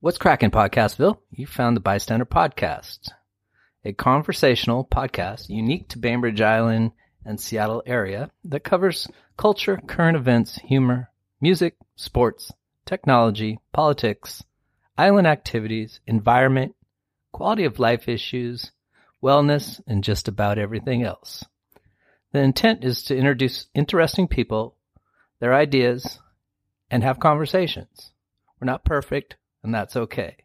What's cracking, Podcastville? You found the Bystander Podcast, a conversational podcast unique to Bainbridge Island and Seattle area that covers culture, current events, humor, music, sports, technology, politics, island activities, environment, quality of life issues, wellness, and just about everything else. The intent is to introduce interesting people, their ideas, and have conversations. We're not perfect, and that's okay.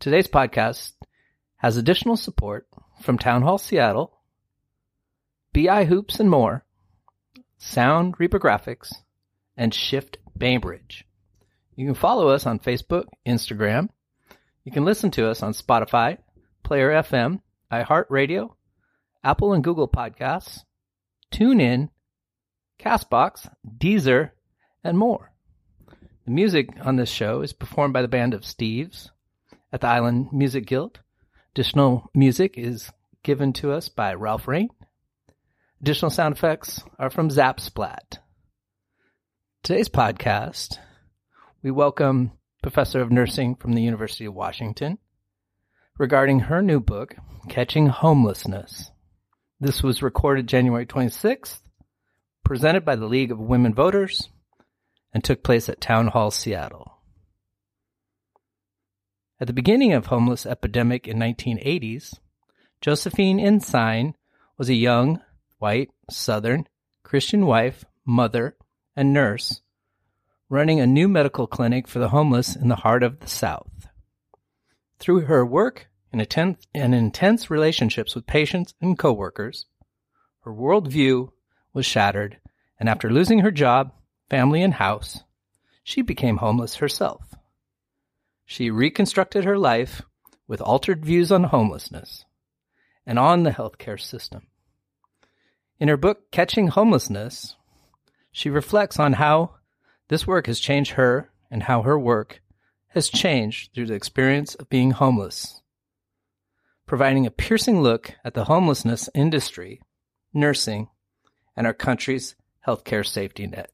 Today's podcast has additional support from Town Hall Seattle, BI Hoops and more, Sound Reprographics, and Shift Bainbridge. You can follow us on Facebook, Instagram. You can listen to us on Spotify, Player FM, iHeartRadio, Apple and Google Podcasts, TuneIn, Castbox, Deezer, and more. The music on this show is performed by the band of Steves at the Island Music Guild. Additional music is given to us by Ralph Reign. Additional sound effects are from Zapsplat. Today's podcast, we welcome Professor of Nursing from the University of Washington regarding her new book, Catching Homelessness. This was recorded January 26th, presented by the League of Women Voters, and took place at Town Hall, Seattle. At the beginning of homeless epidemic in 1980s, Josephine Ensign was a young, white, southern, Christian wife, mother, and nurse, running a new medical clinic for the homeless in the heart of the South. Through her work and, and intense relationships with patients and coworkers, her worldview was shattered, and after losing her job, family, and house, she became homeless herself. She reconstructed her life with altered views on homelessness and on the healthcare system. In her book, Catching Homelessness, she reflects on how this work has changed her and how her work has changed through the experience of being homeless, providing a piercing look at the homelessness industry, nursing, and our country's healthcare safety net.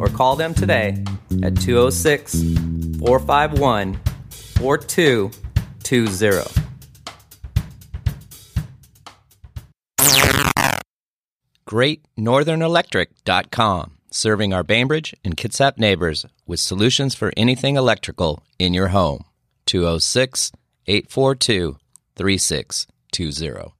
or call them today at 206 451 42 20. GreatNorthernElectric.com, serving our Bainbridge and Kitsap neighbors with solutions for anything electrical in your home. 206 842 3620.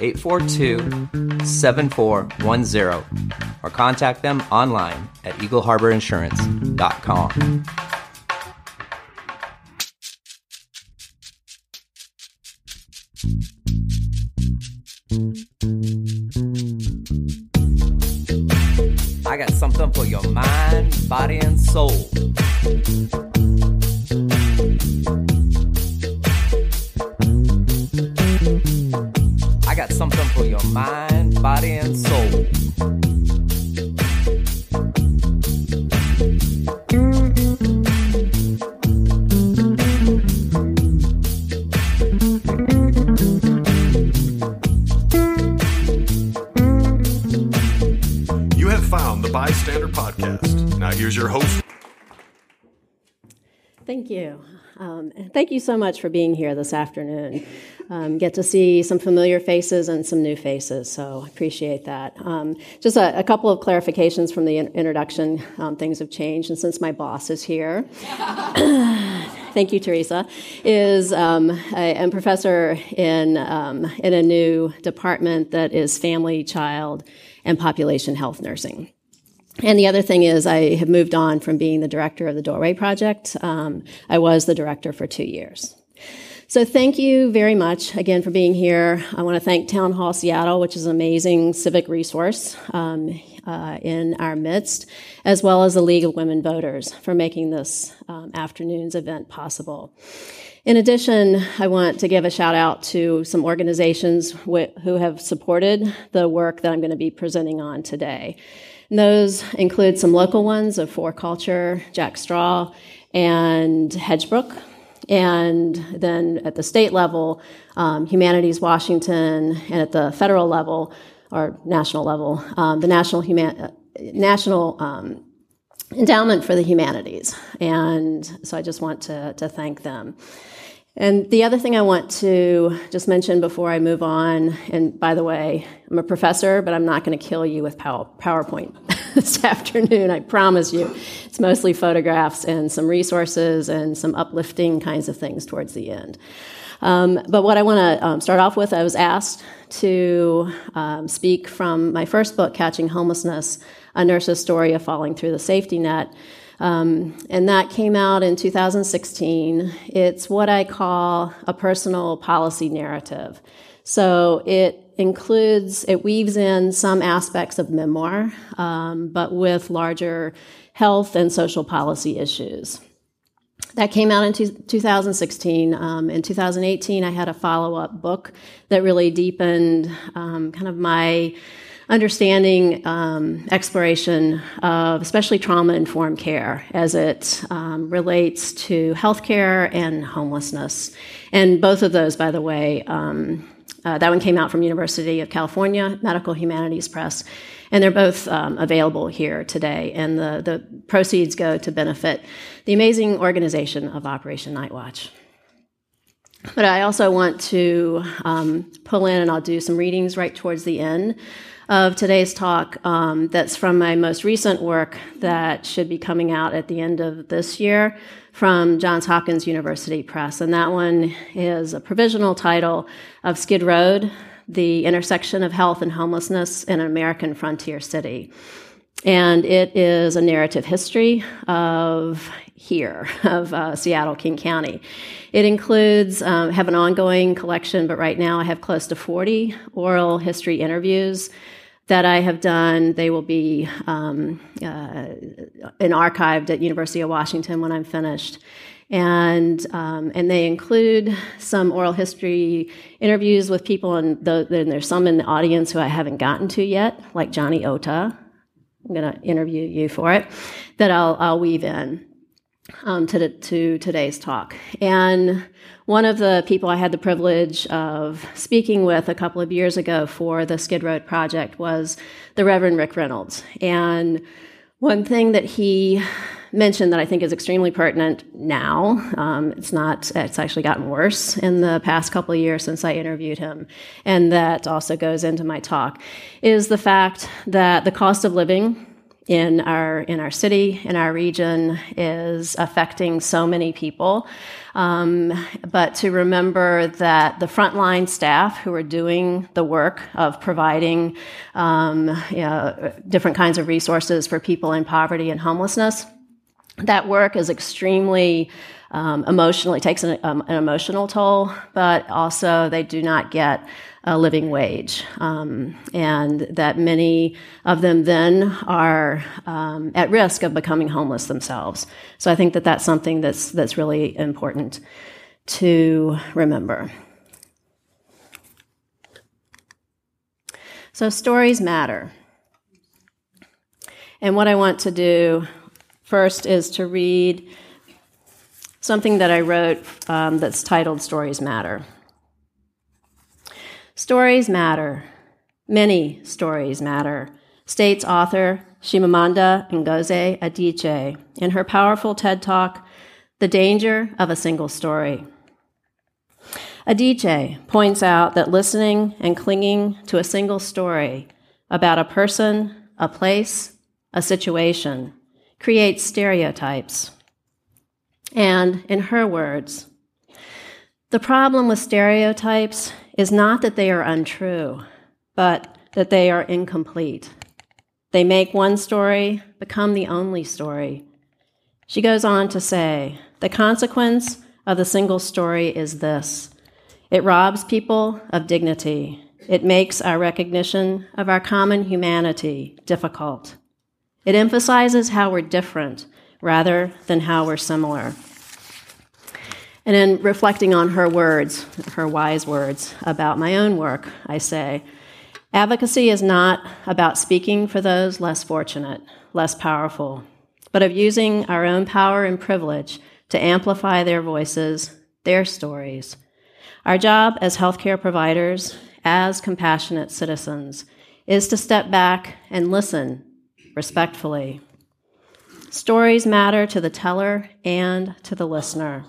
842 7410 or contact them online at eagleharborinsurance.com. I got something for your mind, body, and soul. Your mind, body, and soul. You have found the Bystander Podcast. Now, here's your host. Thank you. Um, thank you so much for being here this afternoon. Um, get to see some familiar faces and some new faces, so appreciate that. Um, just a, a, couple of clarifications from the in- introduction. Um, things have changed, and since my boss is here, thank you, Teresa, is um, I am professor in, um, in a new department that is family, child, and population health nursing. And the other thing is, I have moved on from being the director of the Doorway Project. Um, I was the director for two years. So thank you very much again for being here. I want to thank Town Hall Seattle, which is an amazing civic resource um, uh, in our midst, as well as the League of Women Voters for making this um, afternoon's event possible. In addition, I want to give a shout out to some organizations wh- who have supported the work that I'm going to be presenting on today. And those include some local ones of 4Culture, Jack Straw, and Hedgebrook, and then at the state level, um, Humanities Washington, and at the federal level or national level, um, the National Human- National um, Endowment for the Humanities. And so I just want to, to thank them. And the other thing I want to just mention before I move on, and by the way, I'm a professor, but I'm not going to kill you with PowerPoint this afternoon, I promise you. It's mostly photographs and some resources and some uplifting kinds of things towards the end. Um, but what I want to um, start off with, I was asked to um, speak from my first book, Catching Homelessness A Nurse's Story of Falling Through the Safety Net. Um, and that came out in 2016. It's what I call a personal policy narrative. So it includes, it weaves in some aspects of memoir, um, but with larger health and social policy issues. That came out in two, 2016. Um, in 2018, I had a follow up book that really deepened um, kind of my understanding, um, exploration of especially trauma informed care as it um, relates to healthcare and homelessness. And both of those, by the way, um, uh, that one came out from University of California Medical Humanities Press, and they're both um, available here today. And the, the proceeds go to benefit the amazing organization of Operation Night Watch. But I also want to um, pull in, and I'll do some readings right towards the end of today's talk um, that's from my most recent work that should be coming out at the end of this year from Johns Hopkins University Press. And that one is a provisional title of Skid Road The Intersection of Health and Homelessness in an American Frontier City. And it is a narrative history of here, of uh, Seattle, King County. It includes, um, have an ongoing collection, but right now I have close to 40 oral history interviews that I have done. They will be um, uh, archived at University of Washington when I'm finished. And, um, and they include some oral history interviews with people, and, the, and there's some in the audience who I haven't gotten to yet, like Johnny Ota. I'm going to interview you for it, that I'll, I'll weave in um, to, to today's talk. And one of the people I had the privilege of speaking with a couple of years ago for the Skid Road Project was the Reverend Rick Reynolds. And one thing that he mentioned that I think is extremely pertinent now, um, it's not, it's actually gotten worse in the past couple of years since I interviewed him, and that also goes into my talk, is the fact that the cost of living in our in our city in our region is affecting so many people. Um, but to remember that the frontline staff who are doing the work of providing um, you know, different kinds of resources for people in poverty and homelessness that work is extremely um, emotional it takes an, um, an emotional toll but also they do not get a living wage, um, and that many of them then are um, at risk of becoming homeless themselves. So I think that that's something that's that's really important to remember. So stories matter. And what I want to do first is to read something that I wrote um, that's titled Stories Matter. Stories matter. Many stories matter, states author Chimamanda Ngozi Adichie in her powerful TED Talk, The Danger of a Single Story. Adichie points out that listening and clinging to a single story about a person, a place, a situation creates stereotypes. And in her words, the problem with stereotypes is not that they are untrue, but that they are incomplete. They make one story become the only story. She goes on to say the consequence of the single story is this it robs people of dignity, it makes our recognition of our common humanity difficult. It emphasizes how we're different rather than how we're similar. And in reflecting on her words, her wise words about my own work, I say, advocacy is not about speaking for those less fortunate, less powerful, but of using our own power and privilege to amplify their voices, their stories. Our job as healthcare providers, as compassionate citizens, is to step back and listen respectfully. Stories matter to the teller and to the listener.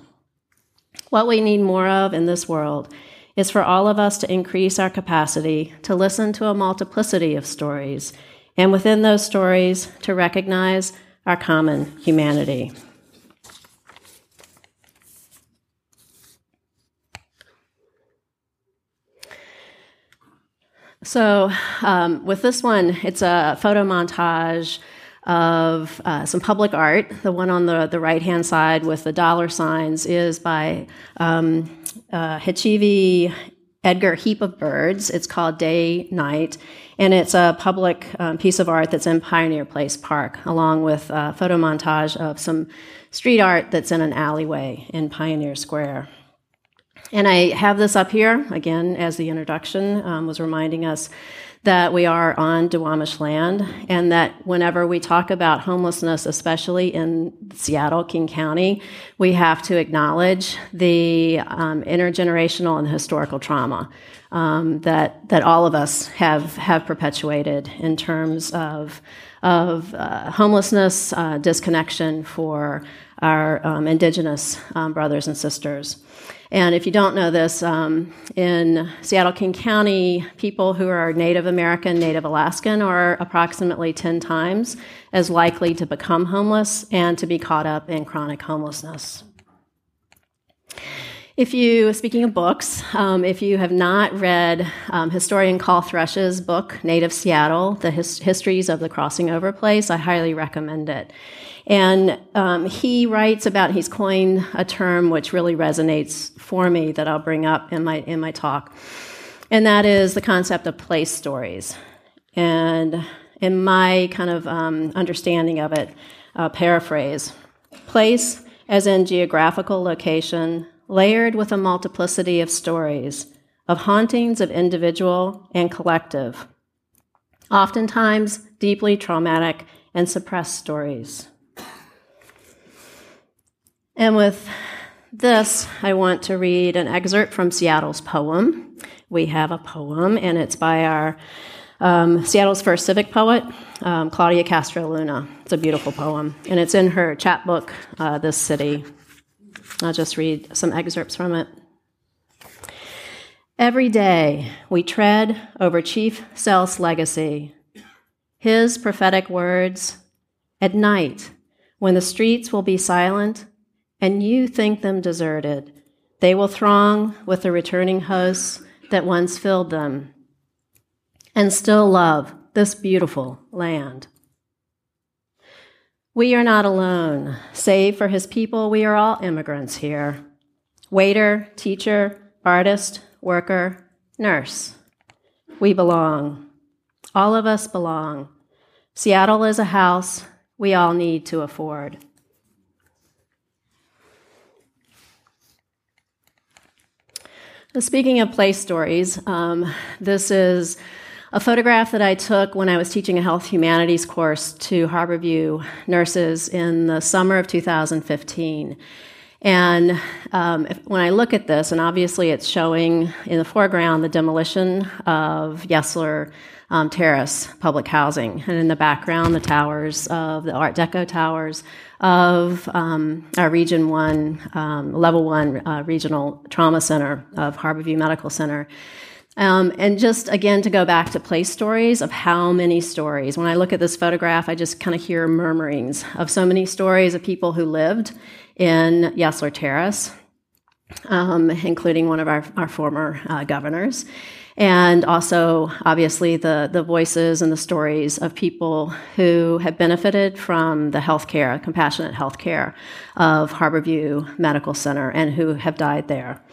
What we need more of in this world is for all of us to increase our capacity to listen to a multiplicity of stories, and within those stories, to recognize our common humanity. So, um, with this one, it's a photo montage of uh, some public art. The one on the, the right hand side with the dollar signs is by um, uh, Hachivi Edgar Heap of Birds. It's called Day Night, and it's a public um, piece of art that's in Pioneer Place Park, along with a photo montage of some street art that's in an alleyway in Pioneer Square. And I have this up here, again, as the introduction um, was reminding us that we are on Duwamish land, and that whenever we talk about homelessness, especially in Seattle, King County, we have to acknowledge the um, intergenerational and historical trauma um, that that all of us have have perpetuated in terms of of uh, homelessness, uh, disconnection for our um, Indigenous um, brothers and sisters. And if you don't know this, um, in Seattle King County, people who are Native American, Native Alaskan are approximately 10 times as likely to become homeless and to be caught up in chronic homelessness. If you, speaking of books, um, if you have not read um, historian Coll Thrush's book, Native Seattle, The His- Histories of the Crossing Over Place, I highly recommend it. And um, he writes about, he's coined a term which really resonates for me that I'll bring up in my, in my talk. And that is the concept of place stories. And in my kind of um, understanding of it, uh, paraphrase place as in geographical location, layered with a multiplicity of stories, of hauntings of individual and collective, oftentimes deeply traumatic and suppressed stories. And with this, I want to read an excerpt from Seattle's poem. We have a poem, and it's by our um, Seattle's first civic poet, um, Claudia Castro Luna. It's a beautiful poem, and it's in her chapbook, uh, This City. I'll just read some excerpts from it. Every day we tread over Chief Sealth's legacy, his prophetic words. At night, when the streets will be silent and you think them deserted. They will throng with the returning hosts that once filled them and still love this beautiful land. We are not alone. Save for his people, we are all immigrants here waiter, teacher, artist, worker, nurse. We belong. All of us belong. Seattle is a house we all need to afford. Speaking of place stories, um, this is a photograph that I took when I was teaching a health humanities course to Harborview nurses in the summer of 2015. And um, if, when I look at this, and obviously it's showing in the foreground the demolition of Yesler um, Terrace public housing, and in the background the towers of the Art Deco towers of um, our Region 1, um, Level 1 uh, Regional Trauma Center of Harborview Medical Center. Um, and just again to go back to place stories of how many stories. When I look at this photograph, I just kind of hear murmurings of so many stories of people who lived in Yesler Terrace, um, including one of our, our former uh, governors and also obviously the, the voices and the stories of people who have benefited from the healthcare, compassionate healthcare of Harborview Medical Center and who have died there.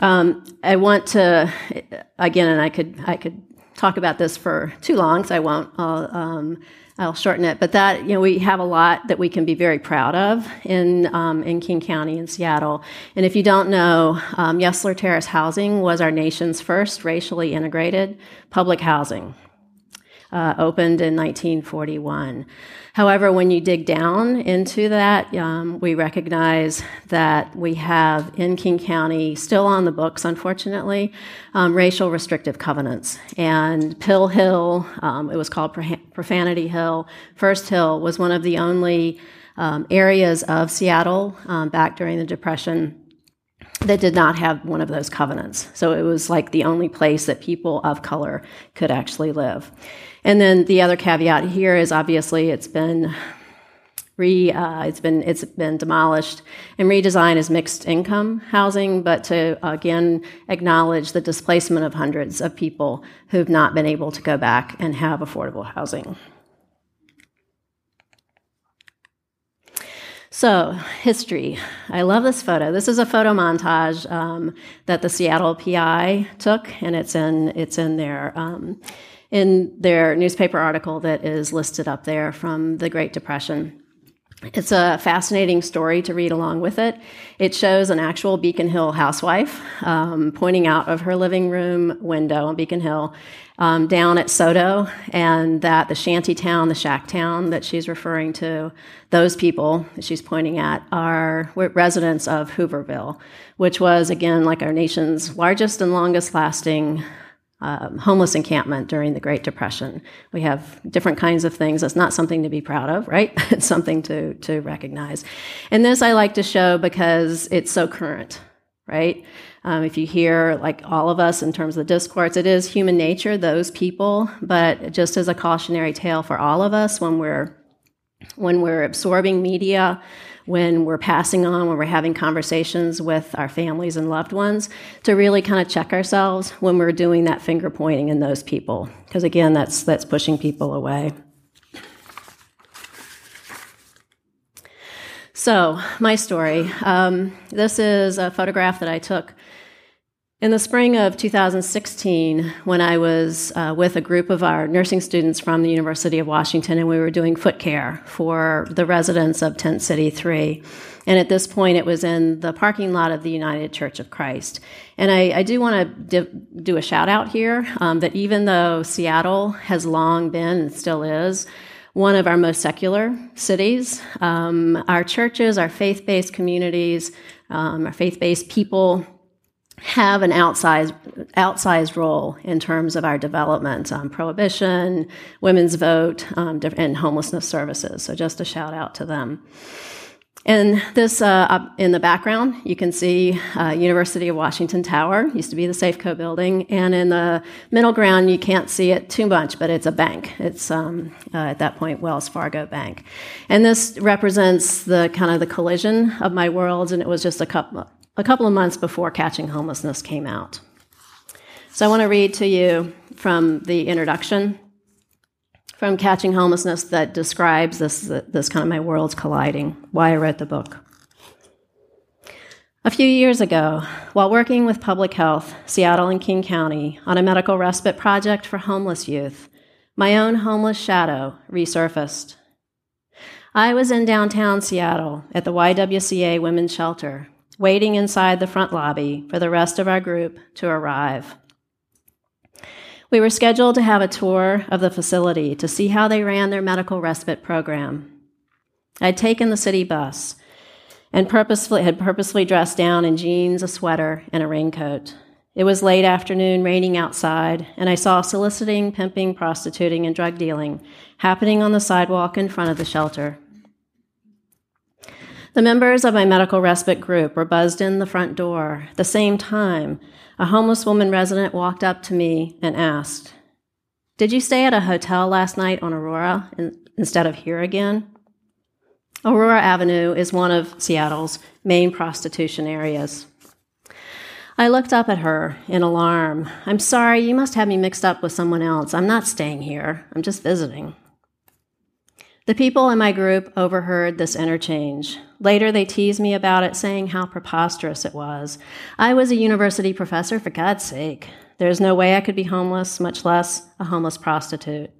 Um, I want to, again, and I could, I could talk about this for too long, so I won't. I'll, um, I'll shorten it, but that you know we have a lot that we can be very proud of in um, in King County in Seattle. And if you don't know, um, Yesler Terrace Housing was our nation's first racially integrated public housing uh, opened in 1941. However, when you dig down into that, um, we recognize that we have in King County, still on the books, unfortunately, um, racial restrictive covenants. And Pill Hill, um, it was called Profanity Hill, First Hill, was one of the only um, areas of Seattle um, back during the Depression that did not have one of those covenants. So it was like the only place that people of color could actually live. And then the other caveat here is obviously it's been re uh, it's been it's been demolished and redesigned as mixed income housing, but to again acknowledge the displacement of hundreds of people who've not been able to go back and have affordable housing. So, history. I love this photo. This is a photo montage um, that the Seattle PI took, and it's in it's in their um, in their newspaper article that is listed up there from the Great Depression. It's a fascinating story to read along with it. It shows an actual Beacon Hill housewife um, pointing out of her living room window on Beacon Hill um, down at SoDo, and that the shanty town, the shack town that she's referring to, those people that she's pointing at are residents of Hooverville, which was, again, like our nation's largest and longest lasting um, homeless encampment during the Great Depression. We have different kinds of things. That's not something to be proud of, right? it's something to, to recognize. And this I like to show because it's so current, right? Um, if you hear, like all of us in terms of the discourse, it is human nature, those people, but just as a cautionary tale for all of us when we're when we're absorbing media when we're passing on, when we're having conversations with our families and loved ones, to really kind of check ourselves when we're doing that finger pointing in those people. Because again, that's, that's pushing people away. So, my story. Um, this is a photograph that I took in the spring of 2016, when I was uh, with a group of our nursing students from the University of Washington, and we were doing foot care for the residents of Tent City 3. And at this point, it was in the parking lot of the United Church of Christ. And I, I do want to do a shout out here um, that even though Seattle has long been and still is, one of our most secular cities. Um, our churches, our faith based communities, um, our faith based people have an outsized outsized role in terms of our development, um, prohibition, women's vote, um, and homelessness services. So just a shout out to them. And this, uh, in the background, you can see uh, University of Washington Tower, used to be the Safeco building. And in the middle ground, you can't see it too much, but it's a bank. It's, um, uh, at that point, Wells Fargo Bank. And this represents the kind of the collision of my worlds, and it was just a couple, a couple of months before Catching Homelessness came out. So I want to read to you from the introduction from Catching Homelessness that describes this, this kind of my worlds colliding, why I wrote the book. A few years ago, while working with public health, Seattle and King County, on a medical respite project for homeless youth, my own homeless shadow resurfaced. I was in downtown Seattle at the YWCA Women's Shelter waiting inside the front lobby for the rest of our group to arrive. We were scheduled to have a tour of the facility to see how they ran their medical respite program. I'd taken the city bus and purposefully had purposely dressed down in jeans, a sweater, and a raincoat. It was late afternoon, raining outside, and I saw soliciting, pimping, prostituting, and drug dealing happening on the sidewalk in front of the shelter. The members of my medical respite group were buzzed in the front door. At the same time, a homeless woman resident walked up to me and asked, Did you stay at a hotel last night on Aurora in, instead of here again? Aurora Avenue is one of Seattle's main prostitution areas. I looked up at her in alarm. I'm sorry, you must have me mixed up with someone else. I'm not staying here, I'm just visiting. The people in my group overheard this interchange. Later, they teased me about it, saying how preposterous it was. I was a university professor, for God's sake. There's no way I could be homeless, much less a homeless prostitute.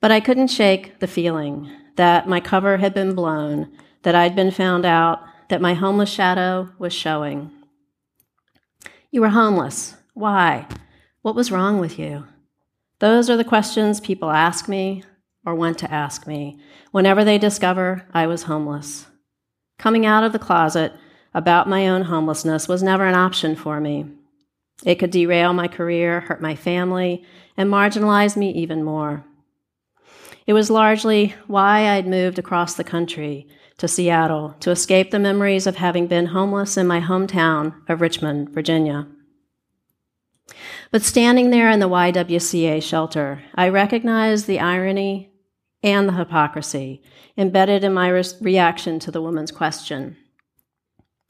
But I couldn't shake the feeling that my cover had been blown, that I'd been found out, that my homeless shadow was showing. You were homeless. Why? What was wrong with you? Those are the questions people ask me or went to ask me whenever they discover I was homeless. Coming out of the closet about my own homelessness was never an option for me. It could derail my career, hurt my family, and marginalize me even more. It was largely why I'd moved across the country to Seattle to escape the memories of having been homeless in my hometown of Richmond, Virginia. But standing there in the YWCA shelter, I recognized the irony and the hypocrisy embedded in my re- reaction to the woman's question.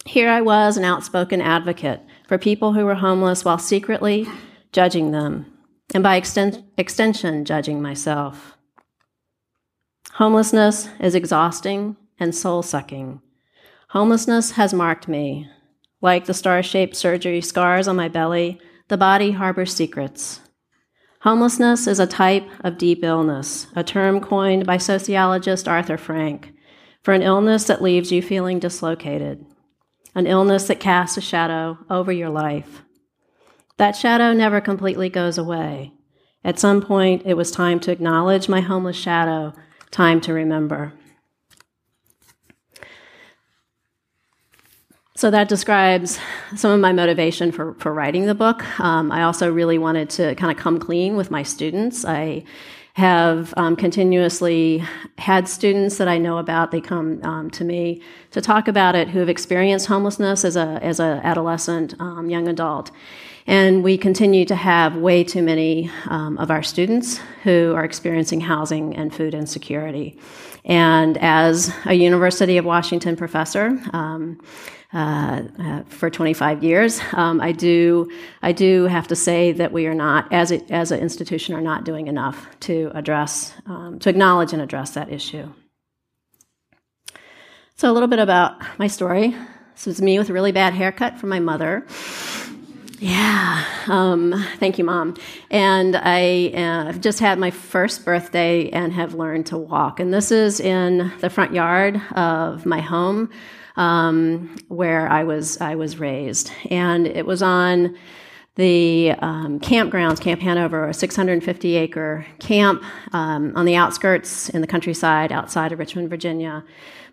Here I was, an outspoken advocate for people who were homeless while secretly judging them, and by exten- extension, judging myself. Homelessness is exhausting and soul sucking. Homelessness has marked me. Like the star shaped surgery scars on my belly, the body harbors secrets. Homelessness is a type of deep illness, a term coined by sociologist Arthur Frank for an illness that leaves you feeling dislocated, an illness that casts a shadow over your life. That shadow never completely goes away. At some point, it was time to acknowledge my homeless shadow, time to remember. So that describes some of my motivation for, for writing the book. Um, I also really wanted to kind of come clean with my students. I have um, continuously had students that I know about. They come um, to me to talk about it who have experienced homelessness as a as an adolescent, um, young adult, and we continue to have way too many um, of our students who are experiencing housing and food insecurity. And as a University of Washington professor. Uh, uh, for 25 years. Um, I do I do have to say that we are not as a, as an institution are not doing enough to address um, to acknowledge and address that issue. So a little bit about my story. This was me with a really bad haircut from my mother. Yeah, um, thank you, Mom. And I uh, just had my first birthday and have learned to walk. And this is in the front yard of my home um, where I was I was raised, and it was on the um, campgrounds, Camp Hanover, a 650 acre camp um, on the outskirts in the countryside outside of Richmond, Virginia.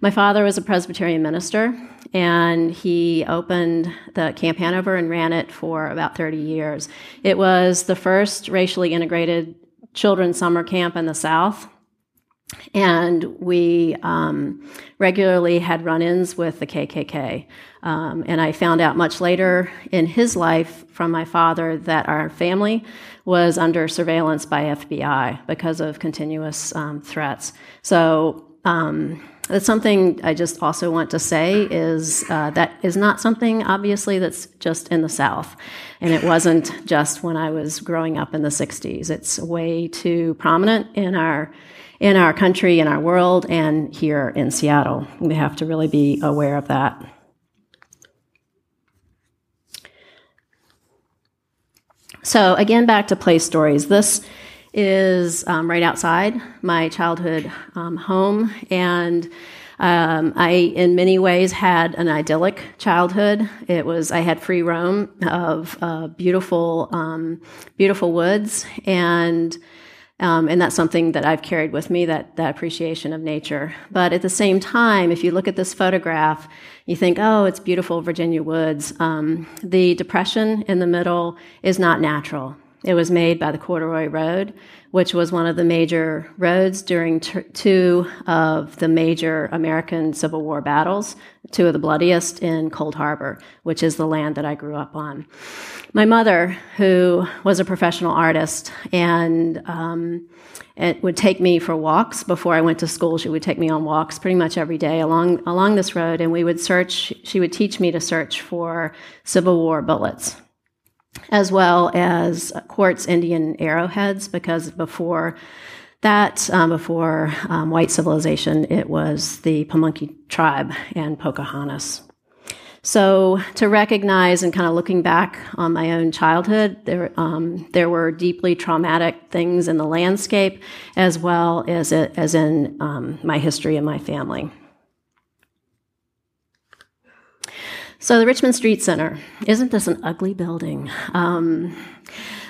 My father was a Presbyterian minister, and he opened the Camp Hanover and ran it for about 30 years. It was the first racially integrated children's summer camp in the South and we um, regularly had run ins with the KKK. Um, and I found out much later in his life from my father that our family was under surveillance by FBI because of continuous um, threats. So um, that's something I just also want to say is uh, that is not something obviously that's just in the South. And it wasn't just when I was growing up in the 60s. It's way too prominent in our in our country, in our world, and here in Seattle. We have to really be aware of that. So, again, back to place stories. This is um, right outside my childhood um, home, and um, I, in many ways, had an idyllic childhood. It was I had free roam of uh, beautiful, um, beautiful woods, and um, and that's something that I've carried with me, that, that appreciation of nature. But at the same time, if you look at this photograph, you think, oh, it's beautiful Virginia woods. Um, the depression in the middle is not natural. It was made by the Corduroy Road, which was one of the major roads during t- two of the major American Civil War battles, two of the bloodiest in Cold Harbor, which is the land that I grew up on. my mother, who was a professional artist, and um, it would take me for walks before I went to school. She would take me on walks pretty much every day along along this road, and we would search. She would teach me to search for Civil War bullets, as well as quartz Indian arrowheads, because before that, um, before um, white civilization, it was the Pamunkey tribe and Pocahontas. So to recognize and kind of looking back on my own childhood, there um, there were deeply traumatic things in the landscape, as well as it, as in um, my history and my family. So the Richmond Street Center isn't this an ugly building? Um,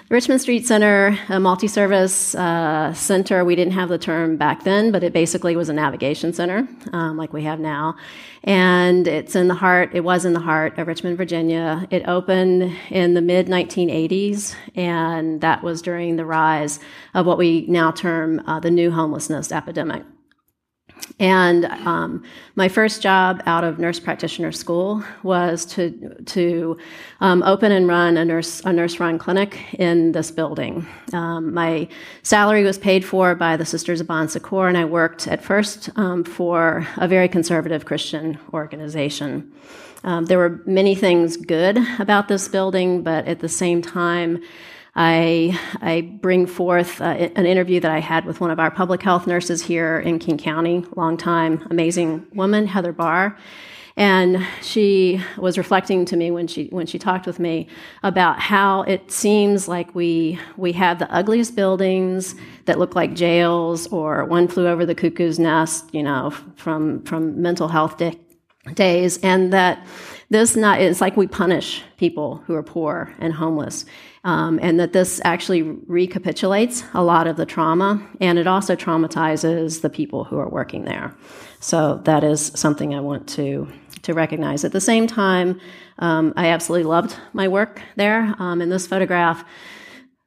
Richmond Street Center, a multi service uh, center, we didn't have the term back then, but it basically was a navigation center um, like we have now. And it's in the heart, it was in the heart of Richmond, Virginia. It opened in the mid 1980s, and that was during the rise of what we now term uh, the new homelessness epidemic. And um, my first job out of nurse practitioner school was to to um, open and run a nurse a nurse run clinic in this building. Um, my salary was paid for by the Sisters of Bon Secours, and I worked at first um, for a very conservative Christian organization. Um, there were many things good about this building, but at the same time. I, I bring forth uh, an interview that I had with one of our public health nurses here in King County, long time, amazing woman, Heather Barr. And she was reflecting to me when she when she talked with me about how it seems like we we have the ugliest buildings that look like jails or one flew over the cuckoo's nest, you know, from from mental health day, days, and that this not it's like we punish people who are poor and homeless um, and that this actually recapitulates a lot of the trauma, and it also traumatizes the people who are working there. So that is something I want to to recognize. At the same time, um, I absolutely loved my work there. Um, in this photograph,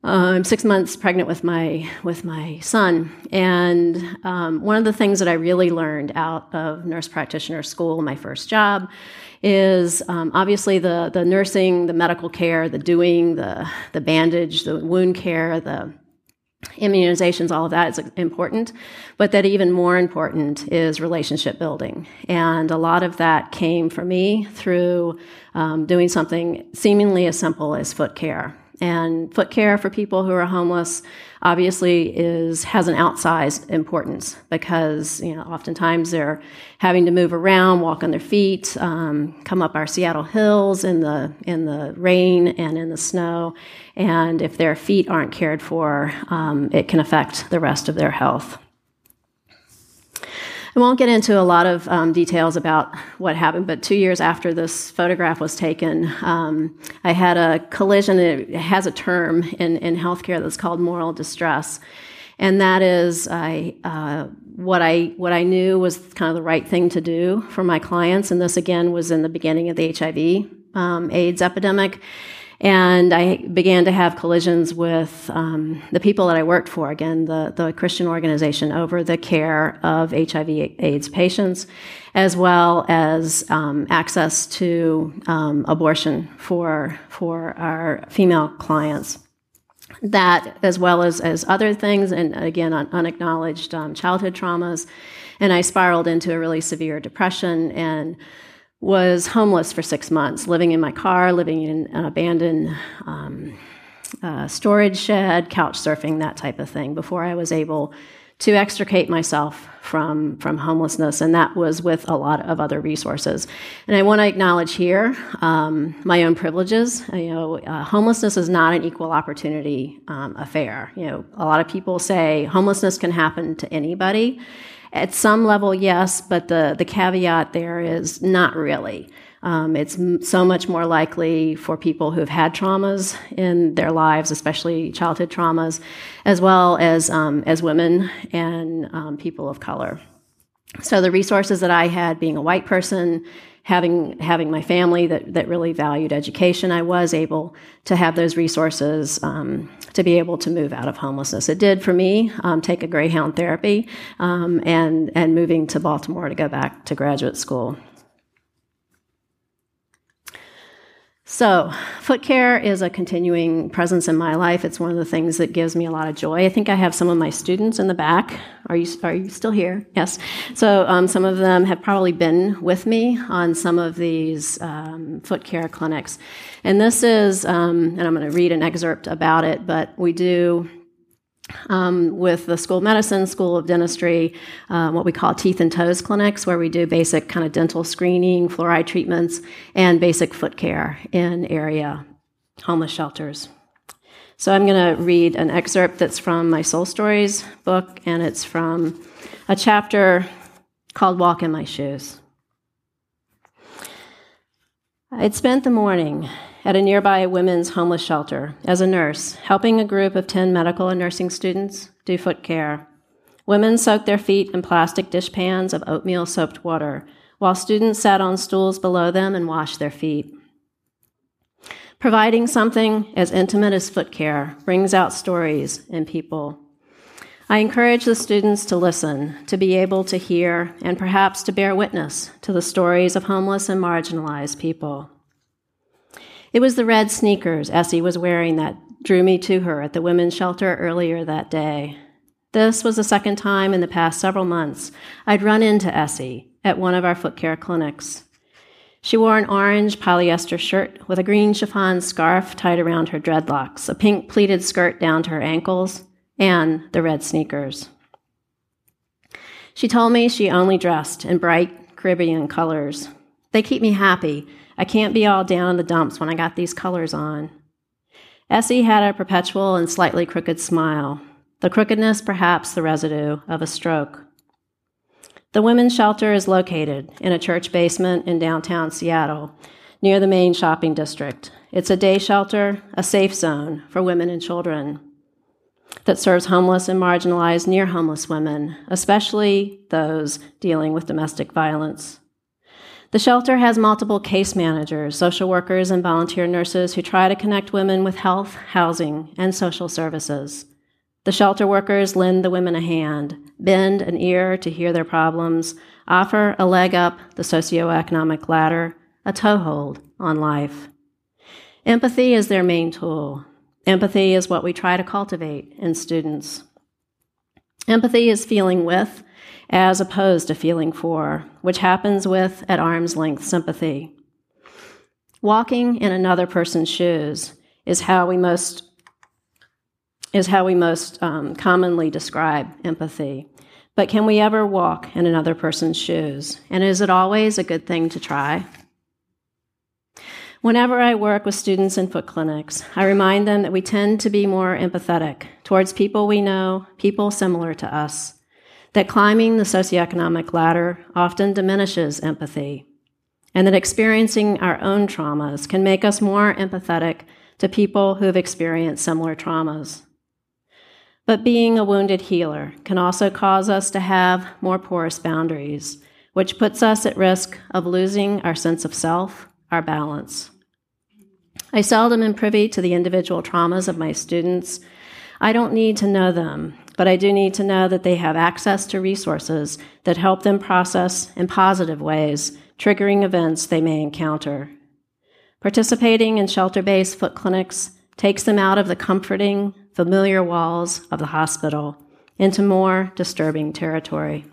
uh, I'm six months pregnant with my with my son, and um, one of the things that I really learned out of nurse practitioner school, my first job, is um, obviously the, the nursing, the medical care, the doing, the, the bandage, the wound care, the immunizations, all of that is important. But that even more important is relationship building. And a lot of that came for me through um, doing something seemingly as simple as foot care. And foot care for people who are homeless obviously is has an outsized importance because you know oftentimes they're having to move around, walk on their feet, um, come up our Seattle hills in the in the rain and in the snow, and if their feet aren't cared for, um, it can affect the rest of their health. I won't get into a lot of um, details about what happened, but two years after this photograph was taken, um, I had a collision. It has a term in, in healthcare that's called moral distress. And that is I, uh, what, I, what I knew was kind of the right thing to do for my clients. And this, again, was in the beginning of the HIV um, AIDS epidemic. And I began to have collisions with um, the people that I worked for, again, the, the Christian organization, over the care of HIV AIDS patients, as well as um, access to um, abortion for, for our female clients. That, as well as, as other things, and again, un- unacknowledged um, childhood traumas. And I spiraled into a really severe depression and was homeless for six months, living in my car, living in an abandoned um, uh, storage shed, couch surfing, that type of thing, before I was able to extricate myself from from homelessness, and that was with a lot of other resources. And I want to acknowledge here um, my own privileges. You know, uh, homelessness is not an equal opportunity um, affair. You know, a lot of people say homelessness can happen to anybody, at some level, yes, but the, the caveat there is not really. Um, it's m- so much more likely for people who've had traumas in their lives, especially childhood traumas, as well as um, as women and um, people of color. So the resources that I had, being a white person, having having my family that that really valued education, I was able to have those resources um, to be able to move out of homelessness. It did for me um, take a Greyhound therapy um, and and moving to Baltimore to go back to graduate school. So, foot care is a continuing presence in my life. It's one of the things that gives me a lot of joy. I think I have some of my students in the back. Are you, are you still here? Yes. So, um, some of them have probably been with me on some of these um, foot care clinics. And this is, um, and I'm going to read an excerpt about it, but we do um, with the School of Medicine, School of Dentistry, um, what we call teeth and toes clinics, where we do basic kind of dental screening, fluoride treatments, and basic foot care in area homeless shelters. So I'm going to read an excerpt that's from my Soul Stories book, and it's from a chapter called Walk in My Shoes. I'd spent the morning at a nearby women's homeless shelter as a nurse, helping a group of 10 medical and nursing students do foot care. Women soaked their feet in plastic dishpans of oatmeal soaked water, while students sat on stools below them and washed their feet. Providing something as intimate as foot care brings out stories in people. I encourage the students to listen, to be able to hear, and perhaps to bear witness to the stories of homeless and marginalized people. It was the red sneakers Essie was wearing that drew me to her at the women's shelter earlier that day. This was the second time in the past several months I'd run into Essie at one of our foot care clinics. She wore an orange polyester shirt with a green chiffon scarf tied around her dreadlocks, a pink pleated skirt down to her ankles, and the red sneakers. She told me she only dressed in bright Caribbean colors. They keep me happy I can't be all down in the dumps when I got these colors on. Essie had a perpetual and slightly crooked smile, the crookedness perhaps the residue of a stroke. The women's shelter is located in a church basement in downtown Seattle, near the main shopping district. It's a day shelter, a safe zone for women and children that serves homeless and marginalized near homeless women, especially those dealing with domestic violence. The shelter has multiple case managers, social workers, and volunteer nurses who try to connect women with health, housing, and social services. The shelter workers lend the women a hand, bend an ear to hear their problems, offer a leg up the socioeconomic ladder, a toehold on life. Empathy is their main tool. Empathy is what we try to cultivate in students. Empathy is feeling with as opposed to feeling for, which happens with at arm's length sympathy. Walking in another person's shoes is how we most is how we most um, commonly describe empathy. But can we ever walk in another person's shoes? And is it always a good thing to try? Whenever I work with students in foot clinics, I remind them that we tend to be more empathetic towards people we know, people similar to us that climbing the socioeconomic ladder often diminishes empathy, and that experiencing our own traumas can make us more empathetic to people who have experienced similar traumas. But being a wounded healer can also cause us to have more porous boundaries, which puts us at risk of losing our sense of self, our balance. I seldom am privy to the individual traumas of my students. I don't need to know them but I do need to know that they have access to resources that help them process in positive ways triggering events they may encounter. Participating in shelter based foot clinics takes them out of the comforting, familiar walls of the hospital into more disturbing territory.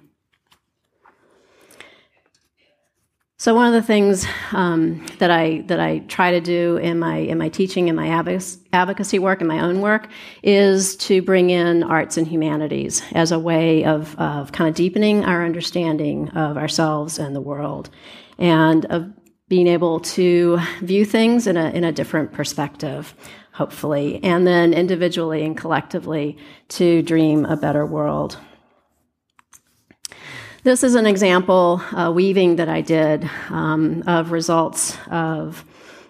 So one of the things um, that I that I try to do in my in my teaching and my advocacy work and my own work is to bring in arts and humanities as a way of of kind of deepening our understanding of ourselves and the world, and of being able to view things in a in a different perspective, hopefully, and then individually and collectively to dream a better world. This is an example uh, weaving that I did um, of results of.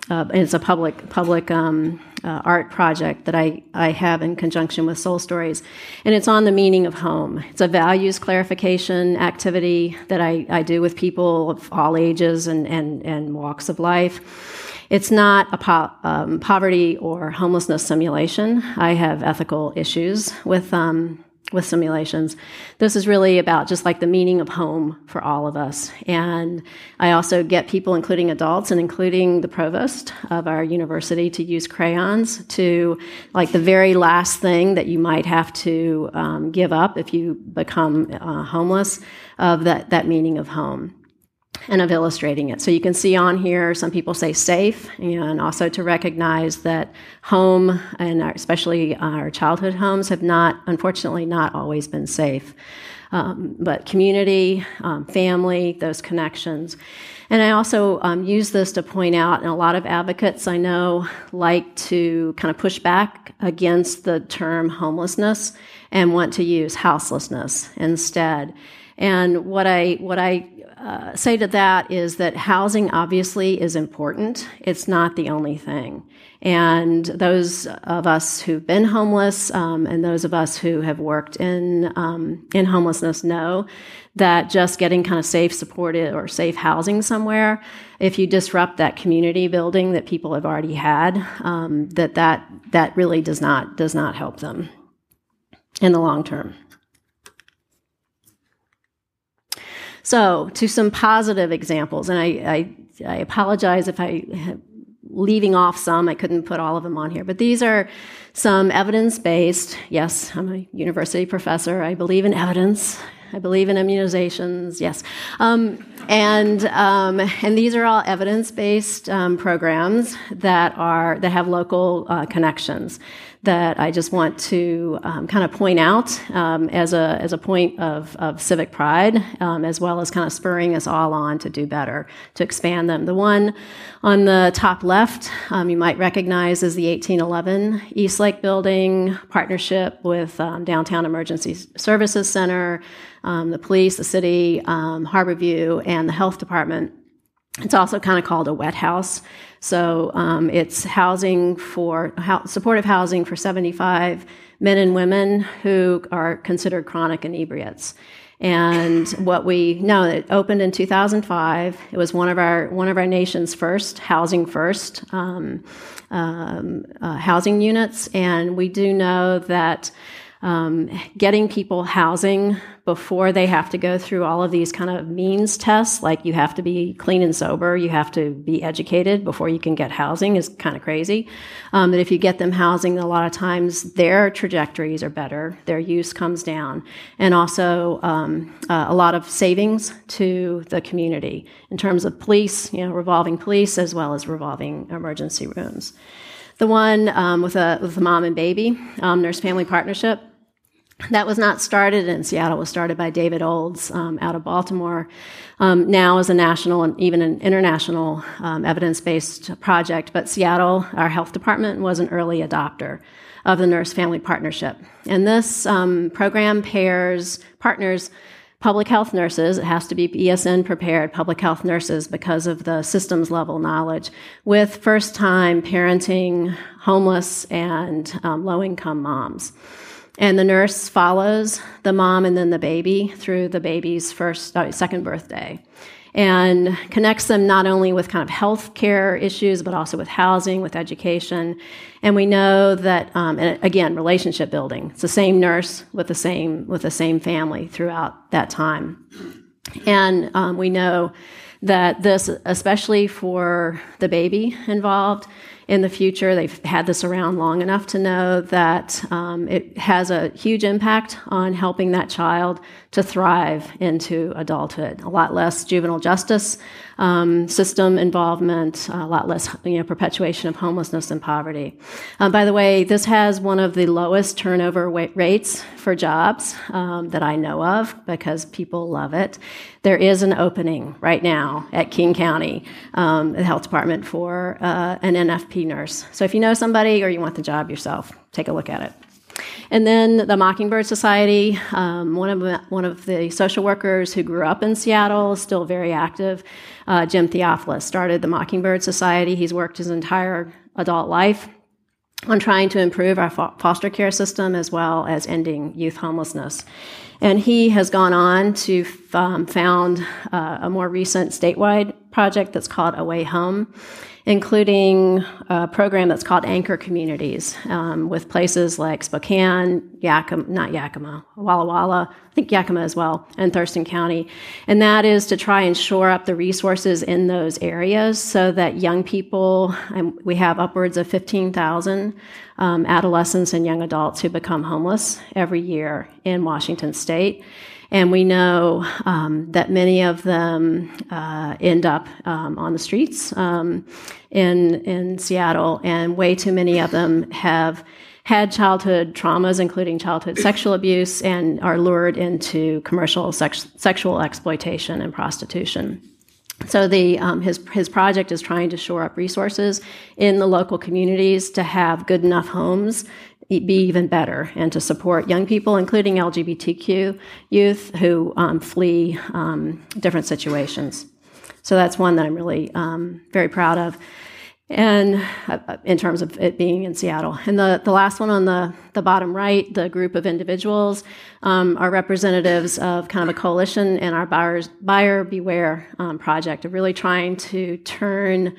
Uh, it's a public public um, uh, art project that I, I have in conjunction with Soul Stories, and it's on the meaning of home. It's a values clarification activity that I, I do with people of all ages and, and, and walks of life. It's not a po- um, poverty or homelessness simulation. I have ethical issues with um, with simulations. This is really about just like the meaning of home for all of us. And I also get people, including adults and including the provost of our university, to use crayons to like the very last thing that you might have to um, give up if you become uh, homeless of that, that meaning of home and of illustrating it. So you can see on here, some people say safe, and also to recognize that home, and especially our childhood homes, have not, unfortunately, not always been safe. Um, but community, um, family, those connections. And I also um, use this to point out, and a lot of advocates I know like to kind of push back against the term homelessness and want to use houselessness instead. And what I what I uh, say to that is that housing obviously is important. It's not the only thing. And those of us who've been homeless um, and those of us who have worked in um, in homelessness know that just getting kind of safe, supported, or safe housing somewhere, if you disrupt that community building that people have already had, um, that that that really does not does not help them in the long term. So, to some positive examples, and I, I, I apologize if I leaving off some. I couldn't put all of them on here, but these are some evidence based. Yes, I'm a university professor. I believe in evidence. I believe in immunizations. Yes, um, and um, and these are all evidence based um, programs that are that have local uh, connections that I just want to um, kind of point out um, as, a, as a point of, of civic pride, um, as well as kind of spurring us all on to do better, to expand them. The one on the top left, um, you might recognize as the 1811 Eastlake Building partnership with um, Downtown Emergency Services Center, um, the police, the city, Harborview, and the health department. It's also kind of called a wet house. So um, it's housing for supportive housing for 75 men and women who are considered chronic inebriates. And what we know, it opened in 2005. It was one of our one of our nation's first housing first um, um, uh, housing units, and we do know that um, getting people housing before they have to go through all of these kind of means tests, like you have to be clean and sober, you have to be educated before you can get housing, is kind of crazy. Um, but if you get them housing, a lot of times their trajectories are better, their use comes down, and also um, uh, a lot of savings to the community in terms of police, you know, revolving police as well as revolving emergency rooms. The one um, with a with a mom and baby um, nurse family partnership that was not started in Seattle. It was started by David Olds um, out of Baltimore. Um, now is a national and even an international um, evidence-based project. But Seattle, our health department, was an early adopter of the Nurse Family Partnership. And this um, program pairs partners public health nurses. It has to be BSN prepared public health nurses because of the systems level knowledge with first-time parenting, homeless, and um, low-income moms. And the nurse follows the mom and then the baby through the baby's first, uh, second birthday and connects them not only with kind of health care issues, but also with housing, with education. And we know that, um, and again, relationship building. It's the same nurse with the same, with the same family throughout that time. And um, we know that this, especially for the baby involved, in the future. They've had this around long enough to know that um, it has a huge impact on helping that child to thrive into adulthood. A lot less juvenile justice um, system involvement, a lot less you know, perpetuation of homelessness and poverty. Uh, by the way, this has one of the lowest turnover rates for jobs um, that I know of because people love it. There is an opening right now at King County, um, the health department, for uh, an NFP nurse. So if you know somebody or you want the job yourself, take a look at it. And then the Mockingbird Society, um, one, of, one of the social workers who grew up in Seattle, is still very active. Uh, Jim Theofelis started the Mockingbird Society. He's worked his entire adult life on trying to improve our foster care system as well as ending youth homelessness. And he has gone on to um, found uh, a more recent statewide project that's called A Way Home. Including a program that's called Anchor Communities um, with places like Spokane, Yakima, not Yakima, Walla Walla, I think Yakima as well, and Thurston County. And that is to try and shore up the resources in those areas so that young people, we have upwards of 15,000 um, adolescents and young adults who become homeless every year in Washington state. And we know um, that many of them uh, end up um, on the streets um, in, in Seattle, and way too many of them have had childhood traumas, including childhood sexual abuse, and are lured into commercial sex- sexual exploitation and prostitution. So the um, his his project is trying to shore up resources in the local communities to have good enough homes be even better and to support young people, including LGBTQ youth who um, flee um, different situations. So that's one that I'm really um, very proud of. And uh, in terms of it being in Seattle. And the, the last one on the, the bottom right, the group of individuals um, are representatives of kind of a coalition in our buyers, Buyer Beware um, project of really trying to turn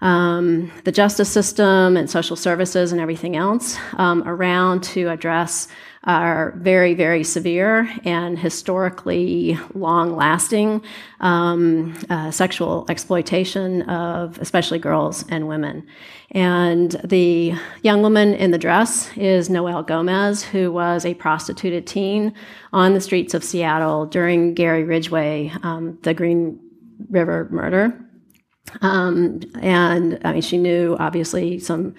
um, the justice system and social services and everything else um, around to address our very, very severe and historically long lasting um, uh, sexual exploitation of especially girls and women. And the young woman in the dress is Noel Gomez, who was a prostituted teen on the streets of Seattle during Gary Ridgway, um, the Green River murder. Um, and I mean, she knew obviously some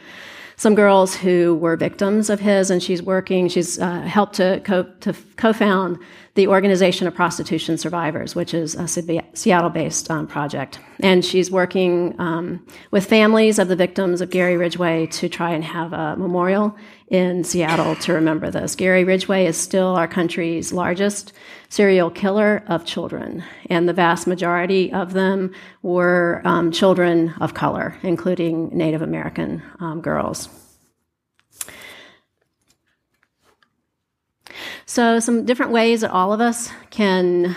some girls who were victims of his, and she's working. She's uh, helped to co to co-found the Organization of Prostitution Survivors, which is a Seattle-based um, project, and she's working um, with families of the victims of Gary Ridgway to try and have a memorial in Seattle to remember this. Gary Ridgway is still our country's largest serial killer of children, and the vast majority of them were um, children of color, including Native American um, girls. So, some different ways that all of us can,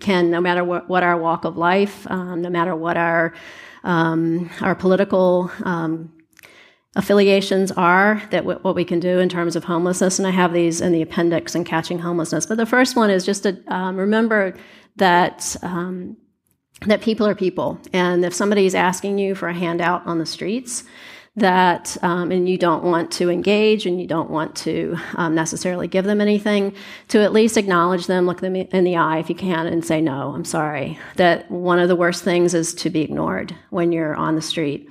can no matter what, what our walk of life, um, no matter what our um, our political um, affiliations are that w- what we can do in terms of homelessness. And i have these in the appendix in catching homelessness. But the first one is just to um, remember that um, that people are people. And if somebody's asking you for a handout on the streets that um, and you don't want to engage and you don't want to um, necessarily give them anything to at least acknowledge them look them in the eye if you can and say no i'm sorry. That one of the worst things is to be ignored when you're on the street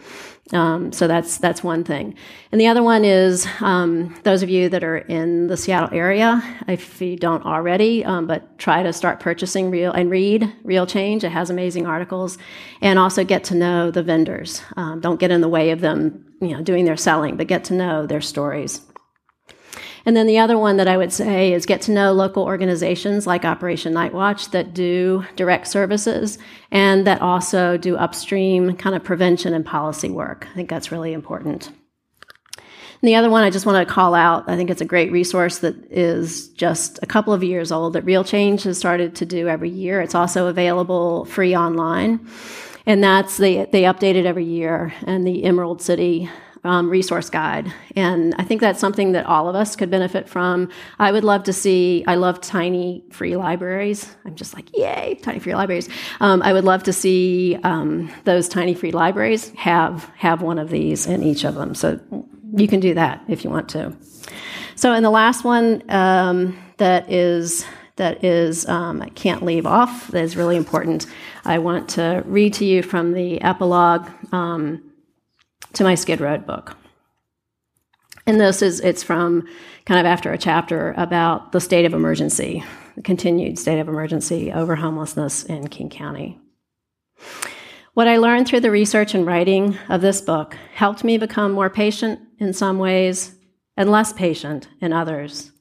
um, so that's that's one thing, and the other one is um, those of you that are in the Seattle area, if you don't already, um, but try to start purchasing real and read Real Change. It has amazing articles, and also get to know the vendors. Um, don't get in the way of them, you know, doing their selling, but get to know their stories. And then the other one that I would say is get to know local organizations like Operation Nightwatch that do direct services and that also do upstream kind of prevention and policy work. I think that's really important. And the other one I just want to call out, I think it's a great resource that is just a couple of years old that Real Change has started to do every year. It's also available free online. And that's they they update it every year. And the Emerald City um, resource guide. And I think that's something that all of us could benefit from. I would love to see, I love tiny free libraries. I'm just like, yay, tiny free libraries. Um, I would love to see um, those tiny free libraries have, have one of these in each of them. So you can do that if you want to. So, and the last one um, that is that is um, I can't leave off that is really important. I want to read to you from the epilogue um, to my Skid Road book. And this is it's from kind of after a chapter about the state of emergency, the continued state of emergency over homelessness in King County. What I learned through the research and writing of this book helped me become more patient in some ways and less patient in others.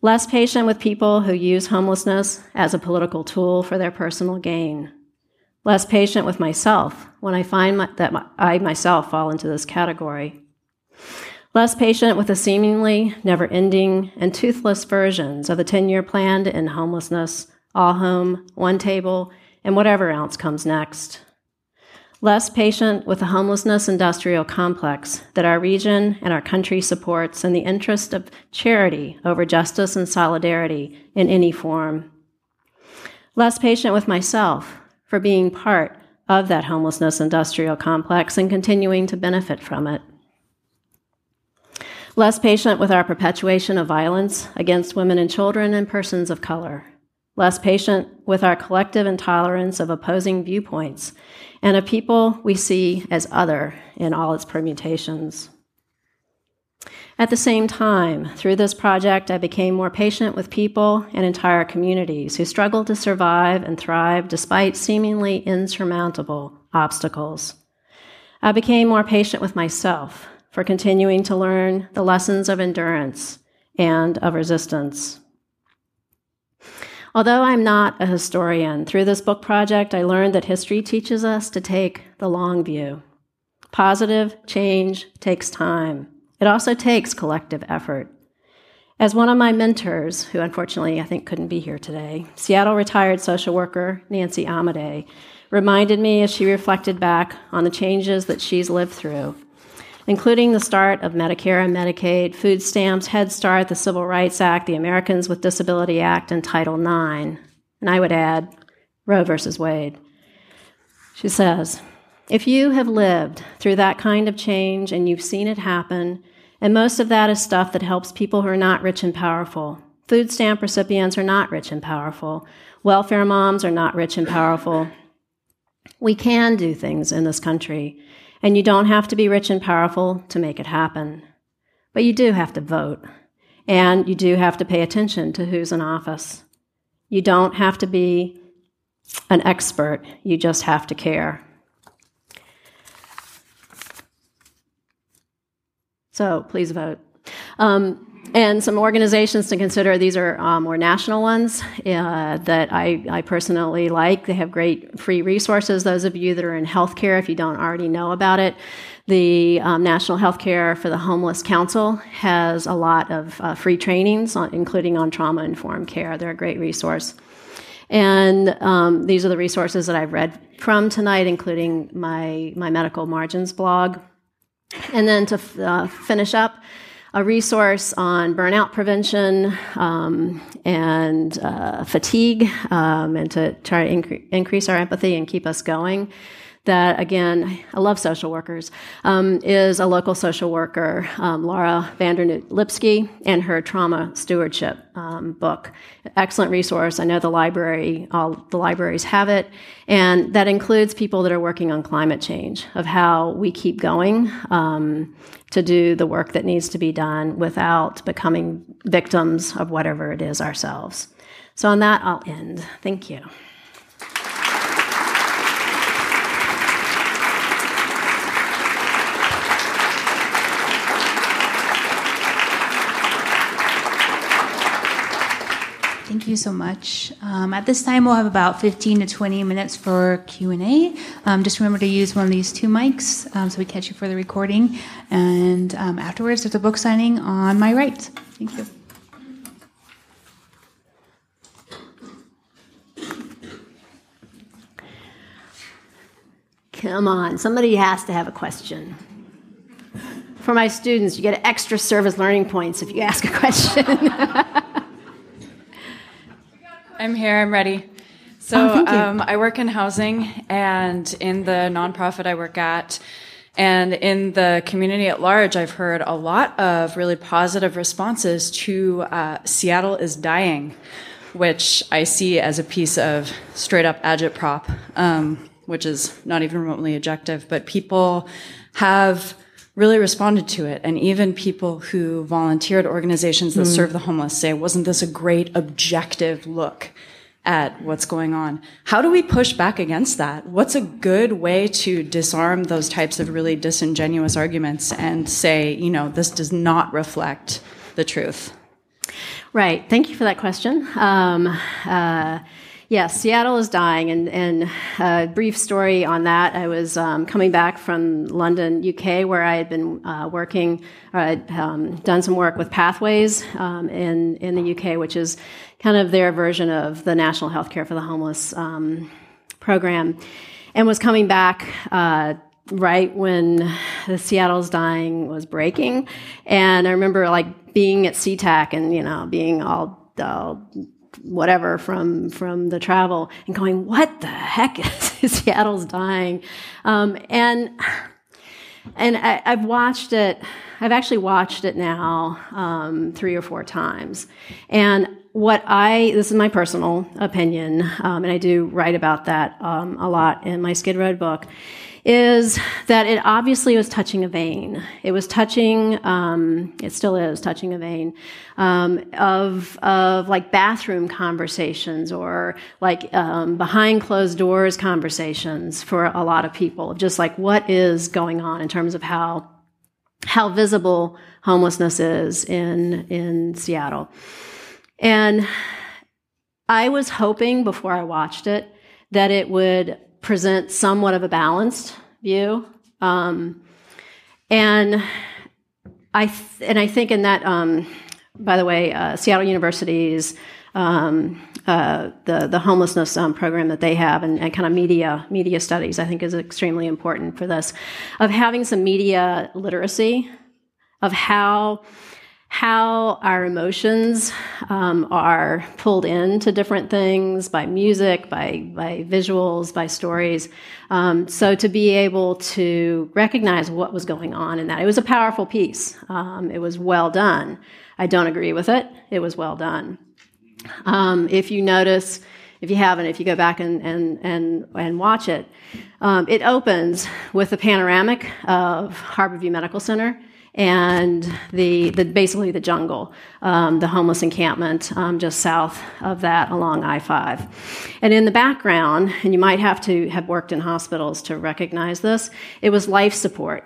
Less patient with people who use homelessness as a political tool for their personal gain less patient with myself when I find my, that my, I myself fall into this category, less patient with the seemingly never ending and toothless versions of the 10 year plan to end homelessness, all home, one table, and whatever else comes next. less patient with the homelessness industrial complex that our region and our country supports in the interest of charity over justice and solidarity in any form. Less patient with myself for being part of that homelessness industrial complex and continuing to benefit from it. Less patient with our perpetuation of violence against women and children and persons of color less patient with our collective intolerance of opposing viewpoints and a people we see as other in all its permutations. At the same time, through this project, I became more patient with people and entire communities who struggle to survive and thrive despite seemingly insurmountable obstacles. I became more patient with myself for continuing to learn the lessons of endurance and of resistance. Although I'm not a historian, through this book project, I learned that history teaches us to take the long view. Positive change takes time. It also takes collective effort. As one of my mentors, who unfortunately I think couldn't be here today, Seattle retired social worker Nancy Amidei, reminded me as she reflected back on the changes that she's lived through including the start of Medicare and Medicaid, food stamps, Head Start, the Civil Rights Act, the Americans with Disability Act, and Title IX. And I would add Roe versus Wade. She says, if you have lived through that kind of change and you've seen it happen, and most of that is stuff that helps people who are not rich and powerful. Food stamp recipients are not rich and powerful. Welfare moms are not rich and powerful. We can do things in this country. And you don't have to be rich and powerful to make it happen. But you do have to vote. And you do have to pay attention to who's in office. You don't have to be an expert, you just have to care. So please vote. Um, and some organizations to consider. These are um, more national ones uh, that I, I, personally like. They have great free resources. Those of you that are in healthcare, if you don't already know about it, the um, National Healthcare for the Homeless Council has a lot of uh, free trainings, on, including on trauma informed care. They're a great resource. And um, these are the resources that I've read from tonight, including my, my medical margins blog. And then to uh, finish up, a resource on burnout prevention um, and uh, fatigue, um, and to try to incre- increase our empathy and keep us going that again, I love social workers, um, is a local social worker, um, Laura van Dernoot Lipsky, and her trauma stewardship um, book. Excellent resource. I know the library, all the libraries have it, and that includes people that are working on climate change, of how we keep going um, to do the work that needs to be done without becoming victims of whatever it is ourselves. So, on that, I'll end. Thank you. Thank you so much. Um, at this time, we'll have about 15 to 20 minutes for Q&A. Um, just remember to use one of these two mics um, so we catch you for the recording. And um, afterwards, there's a book signing on my right. Thank you. Come on, somebody has to have a question. For my students, you get extra service learning points if you ask a question. I'm here. I'm ready. So oh, um, I work in housing and in the nonprofit I work at. And in the community at large, I've heard a lot of really positive responses to uh, Seattle is dying, which I see as a piece of straight up agitprop, um, which is not even remotely objective. But people have really responded to it. And even people who volunteered organizations that mm. serve the homeless say, wasn't this a great objective look at what's going on? How do we push back against that? What's a good way to disarm those types of really disingenuous arguments and say, you know, this does not reflect the truth? Right. Thank you for that question. Um, uh, Yes, Seattle is dying, and, and a brief story on that. I was um, coming back from London, UK, where I had been uh, working, or I'd um, done some work with Pathways um, in in the UK, which is kind of their version of the National Healthcare for the Homeless um, program. and was coming back uh, right when the Seattle's dying was breaking. And I remember like being at SeaTac and, you know, being all, all whatever from from the travel and going, what the heck is Seattle's dying? Um, and and I, have watched it. I've actually watched it now um, three or four times, and what I this is my personal opinion, um, and I do write about that um, a lot in my Skid Road book is that it obviously was touching a vein. It was touching, um, it still is touching a vein um, of of like bathroom conversations or like um, behind closed doors conversations for a lot of people. Just like what is going on in terms of how how visible homelessness is in in Seattle, and I was hoping before I watched it that it would present somewhat of a balanced view. Um, and I th- and I think in that, um, by the way, uh, Seattle University's um, uh, the the homelessness um, program that they have and, and, kind of media media studies I think is extremely important for this of having some media literacy of how how our emotions um, are pulled into different things by music, by, by visuals, by stories. Um, so to be able to recognize what was going on in that, it was a powerful piece. Um, it was well done. I don't agree with it. It was well done. Um, if you notice, if you haven't, if you go back and, and, and, and watch it, um, it opens with a panoramic of Harborview Medical Center and the, the basically the jungle, um, the homeless encampment um, just south of that along I 5. And in the background, and you might have to have worked in hospitals to recognize this, it was life support.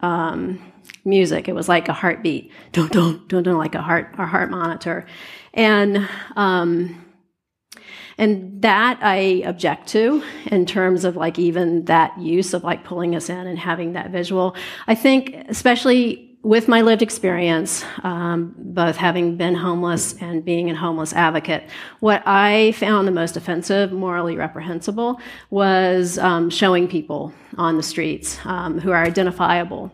Um, music. It was like a heartbeat, don't don't don't don't like a heart a heart monitor, and um, and that I object to in terms of like even that use of like pulling us in and having that visual. I think especially with my lived experience, um, both having been homeless and being a homeless advocate, what I found the most offensive, morally reprehensible, was um, showing people on the streets um, who are identifiable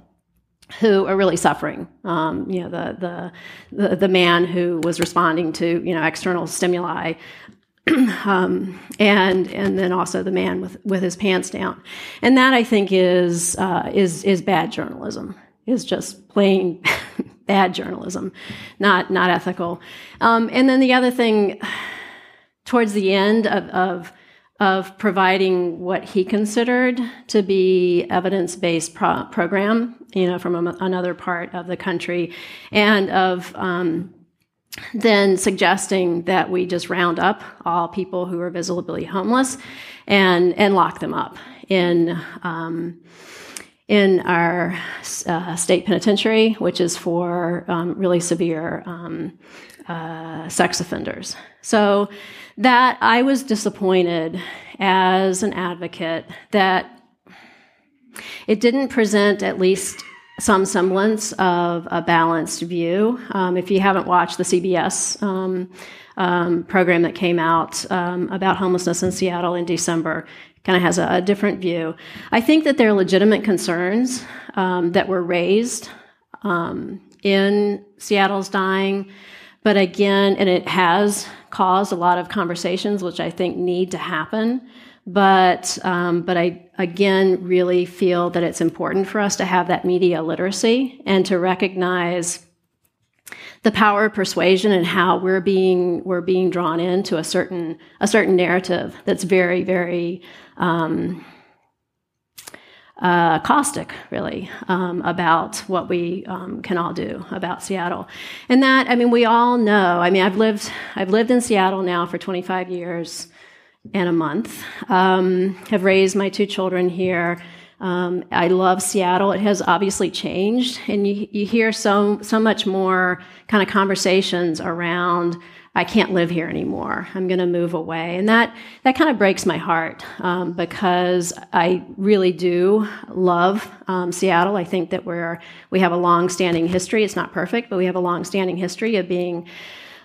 who are really suffering. Um, you know, the, the, the the man who was responding to you know external stimuli, um, and and then also the man with with his pants down, and that I think is uh, is is bad journalism is just plain bad journalism, not not ethical. Um, and then the other thing, towards the end of, of of providing what he considered to be evidence-based pro- program, you know, from a, another part of the country, and of um, then suggesting that we just round up all people who are visibly homeless and and lock them up in. Um, in our uh, state penitentiary, which is for um, really severe um, uh, sex offenders. So that I was disappointed as an advocate that it didn't present at least some semblance of a balanced view. Um, if you haven't watched the CBS um, um, program that came out um, about homelessness in Seattle in December, kind of has a, a, different view. I think that there are legitimate concerns um, that were raised um, in Seattle's dying, but again, and it has caused a lot of conversations, which I think need to happen. But um, but I again really feel that it's important for us to have that media literacy and to recognize the power of persuasion and how we're being we're being drawn into a certain a certain narrative that's very very um, uh, caustic, really, um, about what we um, can all do about Seattle. And that, I mean, we all know. I mean, I've lived I've lived in Seattle now for 25 years and a month. Um, have raised my two children here. Um, I love Seattle. It has obviously changed, and you, you hear so so much more kind of conversations around. I can't live here anymore. I'm going to move away, and that that kind of breaks my heart um, because I really do love um, Seattle. I think that we're we have a long-standing history. It's not perfect, but we have a long-standing history of being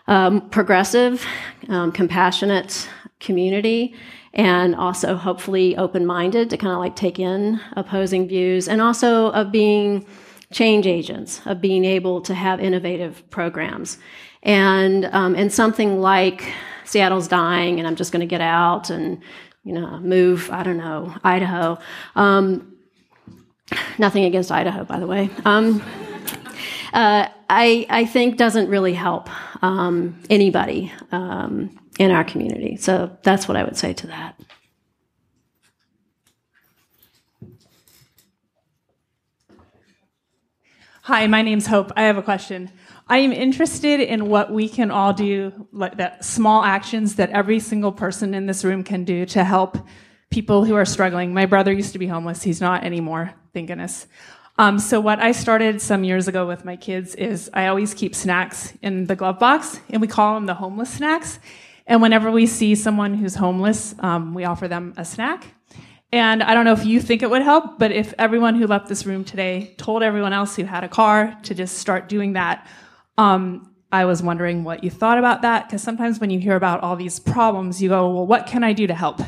um, progressive, um, compassionate, community and also hopefully open minded to kind of like take in opposing views and also of being change agents, of being able to have innovative programs. And, um, and something like Seattle's dying and I'm just going to get out and, you know, move, I don't know, Idaho. Um, nothing against Idaho, by the way. Um, uh, I, I think doesn't really help um, anybody um, in our community. So that's what I would say to that. Hi, my name's Hope. I have a question. I am interested in what we can all do, like that small actions that every single person in this room can do to help people who are struggling. My brother used to be homeless. He's not anymore, thank goodness. Um, so what I started some years ago with my kids is I always keep snacks in the glove box, and we call them the homeless snacks. And whenever we see someone who's homeless, um, we offer them a snack. And I don't know if you think it would help, but if everyone who left this room today told everyone else who had a car to just start doing that, um, I was wondering what you thought about that. Because sometimes when you hear about all these problems, you go, well, what can I do to help?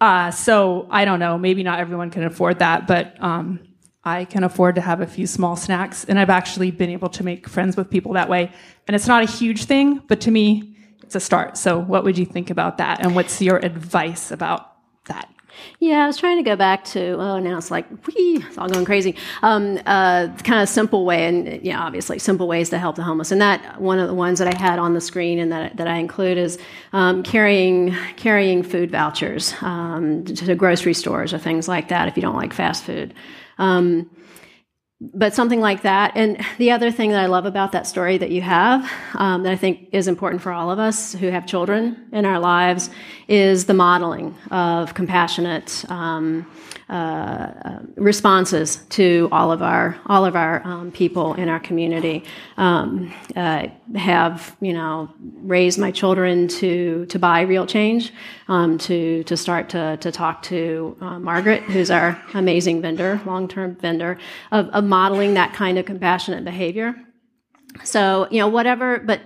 Uh, so I don't know. Maybe not everyone can afford that, but um, I can afford to have a few small snacks. And I've actually been able to make friends with people that way. And it's not a huge thing, but to me, it's a start. So, what would you think about that? And what's your advice about that? Yeah, I was trying to go back to, oh, now it's like, whee, it's all going crazy. Um, uh, kind of simple way, and yeah, obviously, simple ways to help the homeless. And that, one of the ones that I had on the screen and that, that I include is um, carrying, carrying food vouchers um, to grocery stores or things like that if you don't like fast food. Um, but something like that. And the other thing that I love about that story that you have, um, that I think is important for all of us who have children in our lives, is the modeling of compassionate um, uh, responses to all of our all of our um, people in our community. Um, uh, have you know raised my children to to buy real change, um, to to start to to talk to uh, Margaret, who's our amazing vendor, long term vendor, of, of modeling that kind of compassionate behavior. So you know whatever, but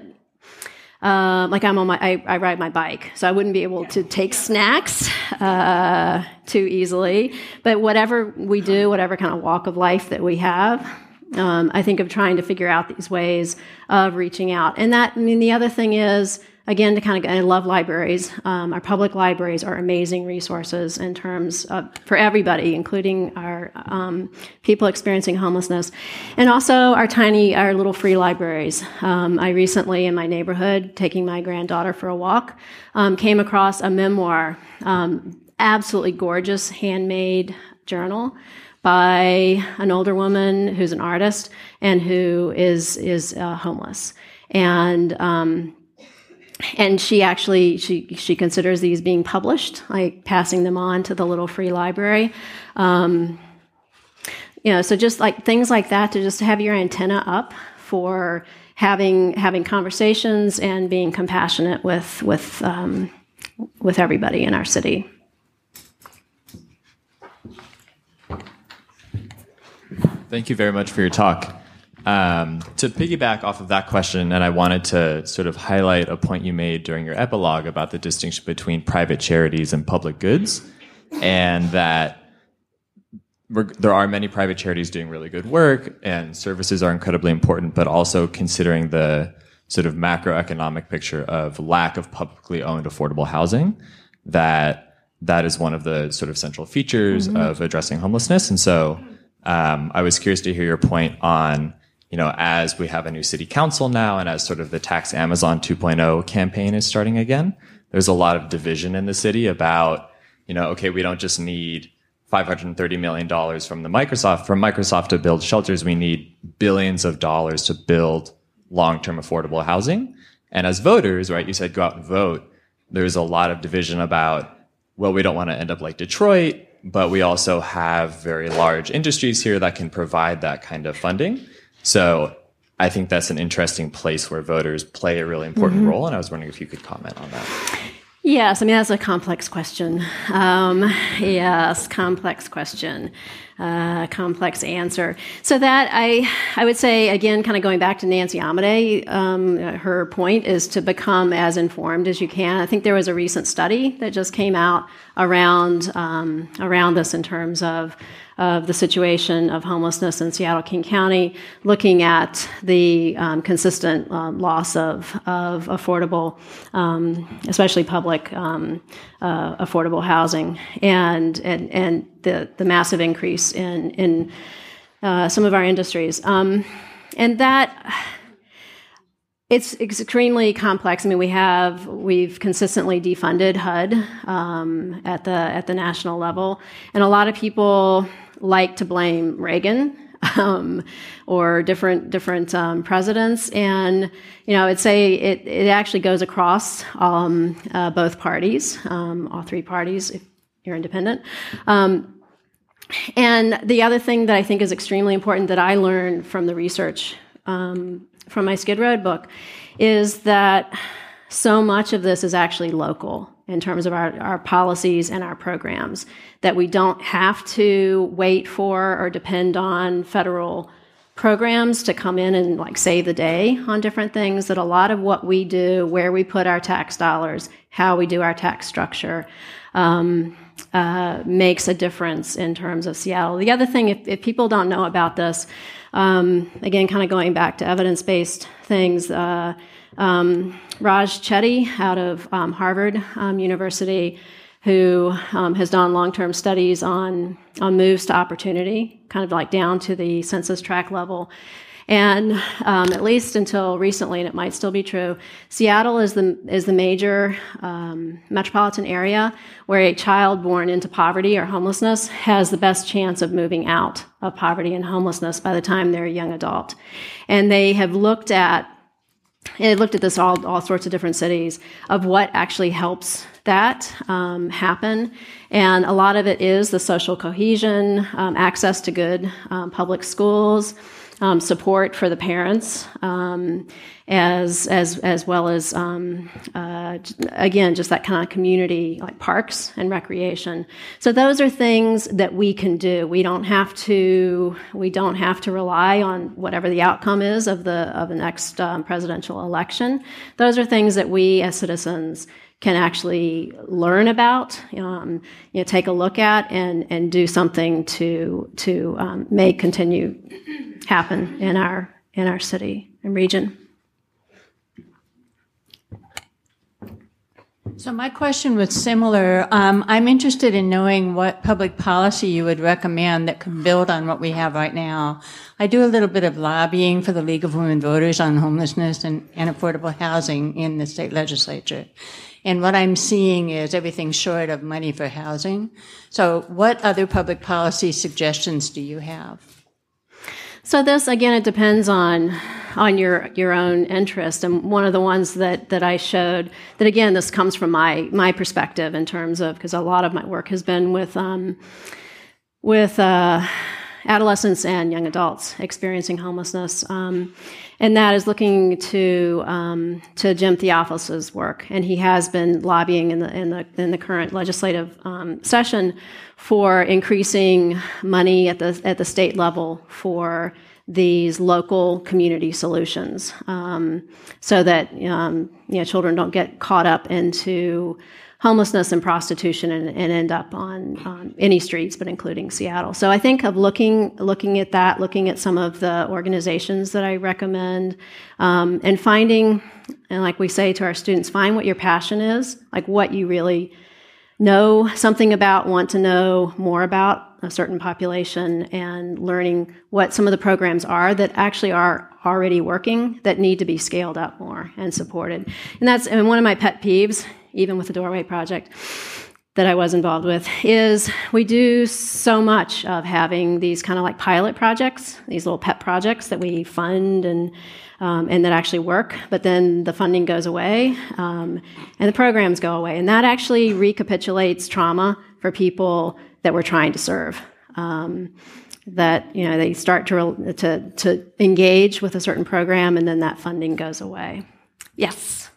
uh, like I'm on my, I, I, ride my bike, so I wouldn't be able to take snacks uh, too easily. But whatever we do, whatever kind of walk of life that we have, um, I think of trying to figure out these ways of reaching out. And that, I mean, the other thing is again, to kind of, I love libraries. Um, our public libraries are amazing resources in terms of, for everybody, including our um, people experiencing homelessness, and also our tiny, our little free libraries. Um, I recently, in my neighborhood, taking my granddaughter for a walk, um, came across a memoir, um, absolutely gorgeous, handmade journal by an older woman who's an artist and who is is uh, homeless and um, and she actually she she considers these being published, like passing them on to the little free library. Um, you know, so just like things like that to just have your antenna up for having having conversations and being compassionate with with um, with everybody in our city. Thank you very much for your talk. Um, to piggyback off of that question, and I wanted to sort of highlight a point you made during your epilogue about the distinction between private charities and public goods, and that there are many private charities doing really good work, and services are incredibly important, but also considering the sort of macroeconomic picture of lack of publicly owned affordable housing, that that is one of the sort of central features mm-hmm. of addressing homelessness. And so um, I was curious to hear your point on you know, as we have a new city council now and as sort of the Tax Amazon 2.0 campaign is starting again, there's a lot of division in the city about, you know, okay, we don't just need $530 million from the Microsoft, from Microsoft to build shelters. We need billions of dollars to build long-term affordable housing. And as voters, right, you said go out and vote. There's a lot of division about, well, we don't want to end up like Detroit, but we also have very large industries here that can provide that kind of funding. So I think that's an interesting place where voters play a really important mm-hmm. role. And I was wondering if you could comment on that. Yes, I mean, that's a complex question. Um, yes, complex question. Uh, complex answer. So that I, I would say again, kind of going back to Nancy Amidei, um, her point is to become as informed as you can. I think there was a recent study that just came out around um, around this in terms of of the situation of homelessness in Seattle King County, looking at the um, consistent um, loss of, of affordable, um, especially public um, uh, affordable housing, and, and, and the, the massive increase in, in uh, some of our industries. Um, and that it's extremely complex. I mean, we have we've consistently defunded HUD um, at the at the national level, and a lot of people like to blame Reagan um, or different different um, presidents, and you know, I'd say it it actually goes across um, uh, both parties, um, all three parties, if you're independent. Um, and the other thing that I think is extremely important that I learned from the research um, from my Skid Road book is that so much of this is actually local in terms of our, our policies and our programs, that we don't have to wait for or depend on federal programs to come in and like save the day on different things that a lot of what we do where we put our tax dollars how we do our tax structure um, uh, makes a difference in terms of seattle. The other thing if, if people don't know about this um, again, kind of going back to evidence based things, uh, um, Raj Chetty out of um, Harvard um, University, who um, has done long term studies on, on moves to opportunity, kind of like down to the census tract level. And um, at least until recently, and it might still be true, Seattle is the is the major um, metropolitan area where a child born into poverty or homelessness has the best chance of moving out of poverty and homelessness by the time they're a young adult. And they have looked at they looked at this all all sorts of different cities of what actually helps that um, happen. And a lot of it is the social cohesion, um, access to good um, public schools um, support for the parents, um, as as as well as um, uh, again just that kind of community like parks and recreation. So those are things that we can do. We don't have to we don't have to rely on whatever the outcome is of the of the next um, presidential election. Those are things that we as citizens can actually learn about, um, you know, take a look at, and and do something to to um, make continue happen in our in our city and region. So my question was similar. Um, I'm interested in knowing what public policy you would recommend that could build on what we have right now. I do a little bit of lobbying for the League of Women Voters on homelessness and, and affordable housing in the state legislature. And what I'm seeing is everything short of money for housing. So what other public policy suggestions do you have? So this again, it depends on on your your own interest. And one of the ones that that I showed that again, this comes from my my perspective in terms of because a lot of my work has been with um, with uh, adolescents and young adults experiencing homelessness. Um, and that is looking to um, to Jim Theofelis's work, and he has been lobbying in the in the in the current legislative um, session for increasing money at the at the state level for these local community solutions, um, so that um, you know children don't get caught up into homelessness and prostitution and, and end up on, on, any streets, but including Seattle. So I think of looking looking at that, looking at some of the organizations that I recommend, um, and finding, and like we say to our students, find what your passion is, like what you really know something about, want to know more about a certain population, and learning what some of the programs are that actually are already working that need to be scaled up more and supported. And that's and one of my pet peeves even with the Doorway Project that I was involved with, is we do so much of having these kind of like pilot projects, these little pet projects that we fund and um, and that actually work, but then the funding goes away um, and the programs go away, and that actually recapitulates trauma for people that we're trying to serve. Um, that you know they start to to to engage with a certain program, and then that funding goes away. Yes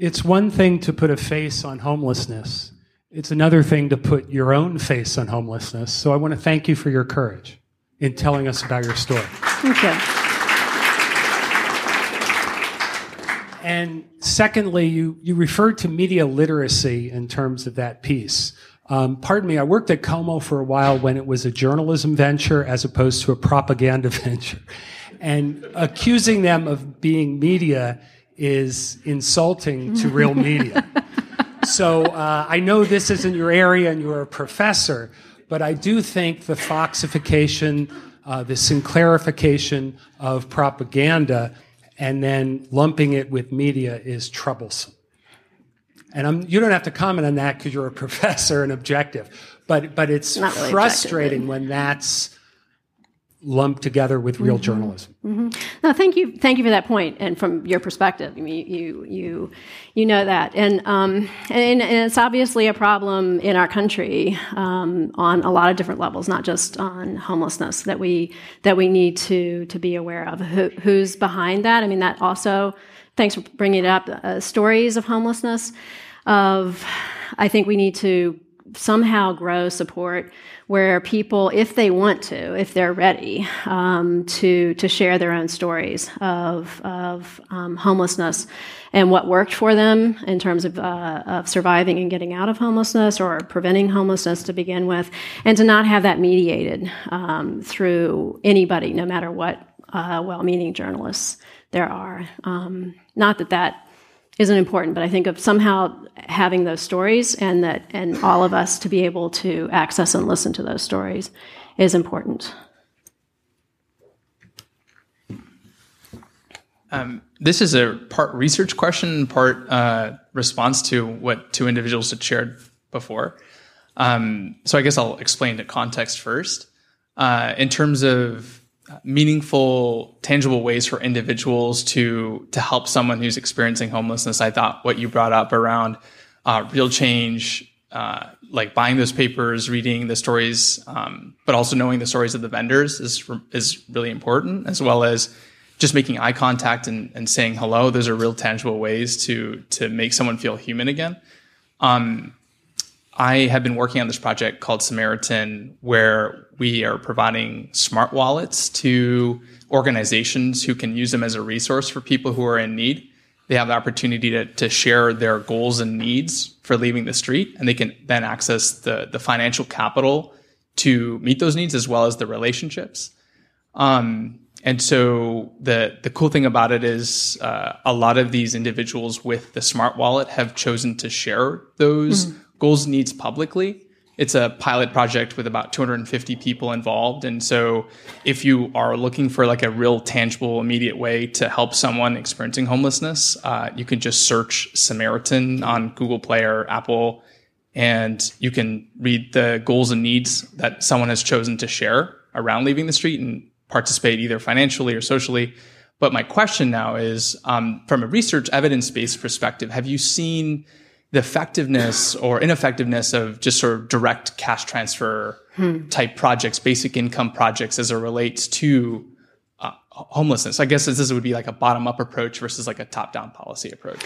it's one thing to put a face on homelessness it's another thing to put your own face on homelessness. So I want to thank you for your courage in telling us about your story. Thank you. And secondly, you, you referred to media literacy in terms of that piece. Um, pardon me, I worked at KOMO for a while when it was a journalism venture as opposed to a propaganda venture. And accusing them of being media is insulting to real media. so uh, I know this isn't your area and you're a professor, but I do think the foxification, uh, the Sinclairification of propaganda, and then lumping it with media is troublesome. And I'm, you don't have to comment on that because you're a professor and objective, but but it's really frustrating when that's lumped together with real journalism. Mm-hmm. No, thank you, thank you for that point, and from your perspective, I mean, you you you know that, and um, and, and it's obviously a problem in our country um, on a lot of different levels, not just on homelessness that we that we need to to be aware of. Who, who's behind that? I mean, that also. Thanks for bringing it up. Uh, stories of homelessness. Of, I think we need to somehow grow support where people, if they want to, if they're ready um, to to share their own stories of of um, homelessness and what worked for them in terms of, uh, of surviving and getting out of homelessness or preventing homelessness to begin with, and to not have that mediated um, through anybody, no matter what uh, well-meaning journalists there are. Um, not that that isn't important, but I think of somehow having those stories and that and all of us to be able to access and listen to those stories is important. Um, this is a part research question, part uh, response to what two individuals had shared before. Um, so I guess I'll explain the context first. Uh, in terms of meaningful, tangible ways for individuals to to help someone who's experiencing homelessness. I thought what you brought up around uh, real change, uh, like buying those papers, reading the stories, um, but also knowing the stories of the vendors is is really important, as well as just making eye contact and, and saying hello. Those are real tangible ways to to make someone feel human again. Um, I have been working on this project called Samaritan, where we are providing smart wallets to organizations who can use them as a resource for people who are in need. They have the opportunity to, to share their goals and needs for leaving the street, and they can then access the, the financial capital to meet those needs as well as the relationships. Um, and so the the cool thing about it is uh, a lot of these individuals with the smart wallet have chosen to share those mm goals needs publicly. It's a pilot project with about 250 people involved. And so if you are looking for like a real tangible, immediate way to help someone experiencing homelessness, uh, you can just search Samaritan on Google Play or Apple and you can read the goals and needs that someone has chosen to share around leaving the street and participate either financially or socially. But my question now is, um, from a research evidence-based perspective, have you seen the effectiveness or ineffectiveness of just sort of direct cash transfer hmm. type projects, basic income projects as it relates to uh, homelessness. I guess this would be like a bottom up approach versus like a top down policy approach.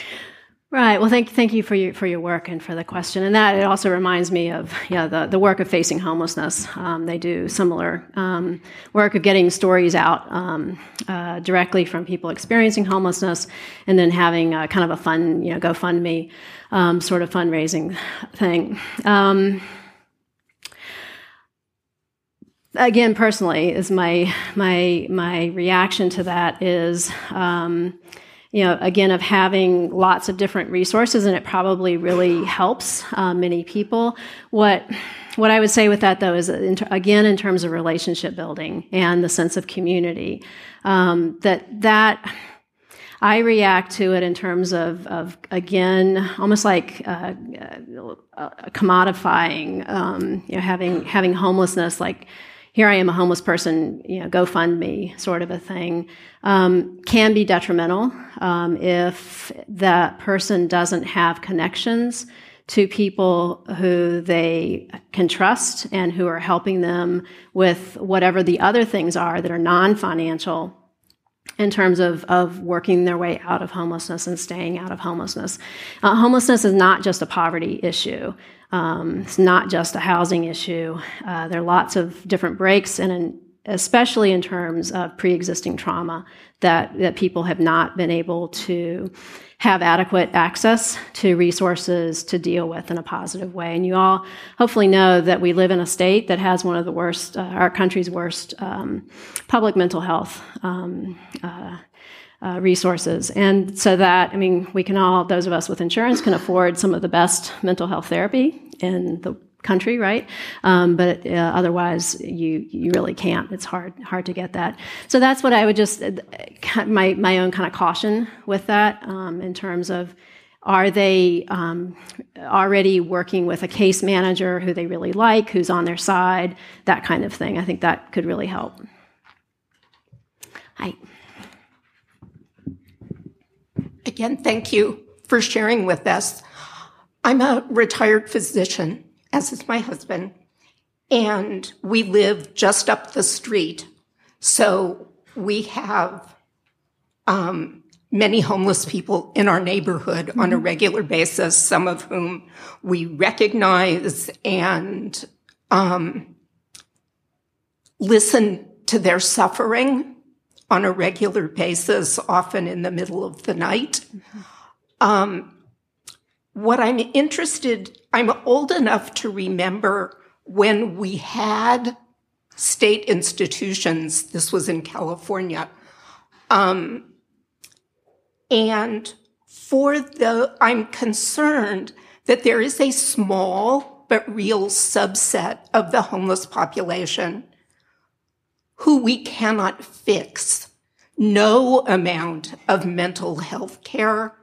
Right. Well, thank thank you for your for your work and for the question. And that it also reminds me of yeah the the work of facing homelessness. Um, they do similar um, work of getting stories out um, uh, directly from people experiencing homelessness, and then having kind of a fun you know GoFundMe um, sort of fundraising thing. Um, again, personally, is my my my reaction to that is um, you know, again, of having lots of different resources, and it probably really helps uh, many people. What what I would say with that, though, is again in terms of relationship building and the sense of community, um, that that I react to it in terms of, of again, almost like uh, uh, commodifying, um, you know, having having homelessness like here I am a homeless person, you know, go fund me sort of a thing, um, can be detrimental um, if that person doesn't have connections to people who they can trust and who are helping them with whatever the other things are that are non financial in terms of, of working their way out of homelessness and staying out of homelessness. Uh, homelessness is not just a poverty issue. Um, it's not just a housing issue. Uh, there are lots of different breaks, in, especially in terms of pre-existing trauma that, that people have not been able to have adequate access to resources to deal with in a positive way. And you all hopefully know that we live in a state that has one of the worst, uh, our country's worst um, public mental health. Um, uh, uh, resources. And so that, I mean, we can all, those of us with insurance, can afford some of the best mental health therapy in the country, right? Um, but uh, otherwise, you you really can't. It's hard hard to get that. So that's what I would just uh, my my own kind of caution with that um, in terms of. Are they um, already working with a case manager who they really like, who's on their side, that kind of thing? I think that could really help. Hi. Again, thank you for sharing with us. I'm a retired physician as is my husband, and we live just up the street. So we have um, many homeless people in our neighborhood mm-hmm. on a mm-hmm. regular basis, some of whom we recognize and um, listen to their suffering on a regular basis, often in the middle of the night. Mm-hmm. Um, what I'm interested, I'm old enough to remember when we had state institutions. This was in California. Um, and for the, I'm concerned that there is a small but real subset of the homeless population who we cannot fix. No amount of mental health care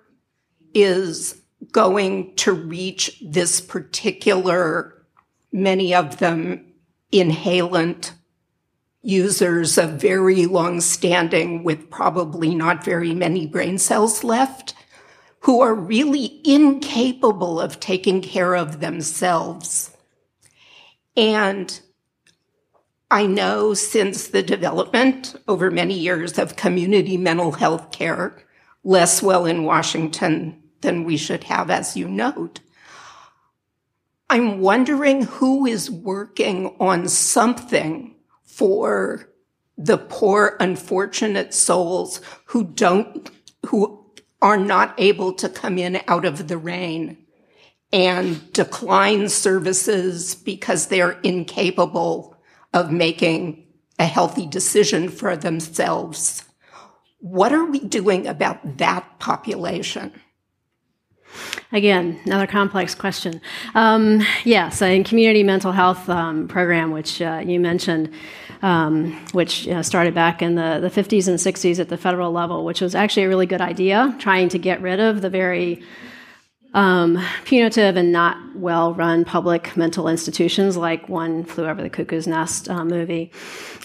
is going to reach this particular, many of them inhalant users of very long standing with probably not very many brain cells left who are really incapable of taking care of themselves. And I know since the development over many years of community mental health care, less well in Washington than we should have, as you note. I'm wondering who is working on something for the poor, unfortunate souls who don't, who are not able to come in out of the rain and decline services because they're incapable of making a healthy decision for themselves. What are we doing about that population? Again, another complex question. Um, yes, in community mental health um, program, which uh, you mentioned, um, which uh, started back in the, the 50s and 60s at the federal level, which was actually a really good idea, trying to get rid of the very um, punitive and not well run public mental institutions like One Flew Over the Cuckoo's Nest uh, movie,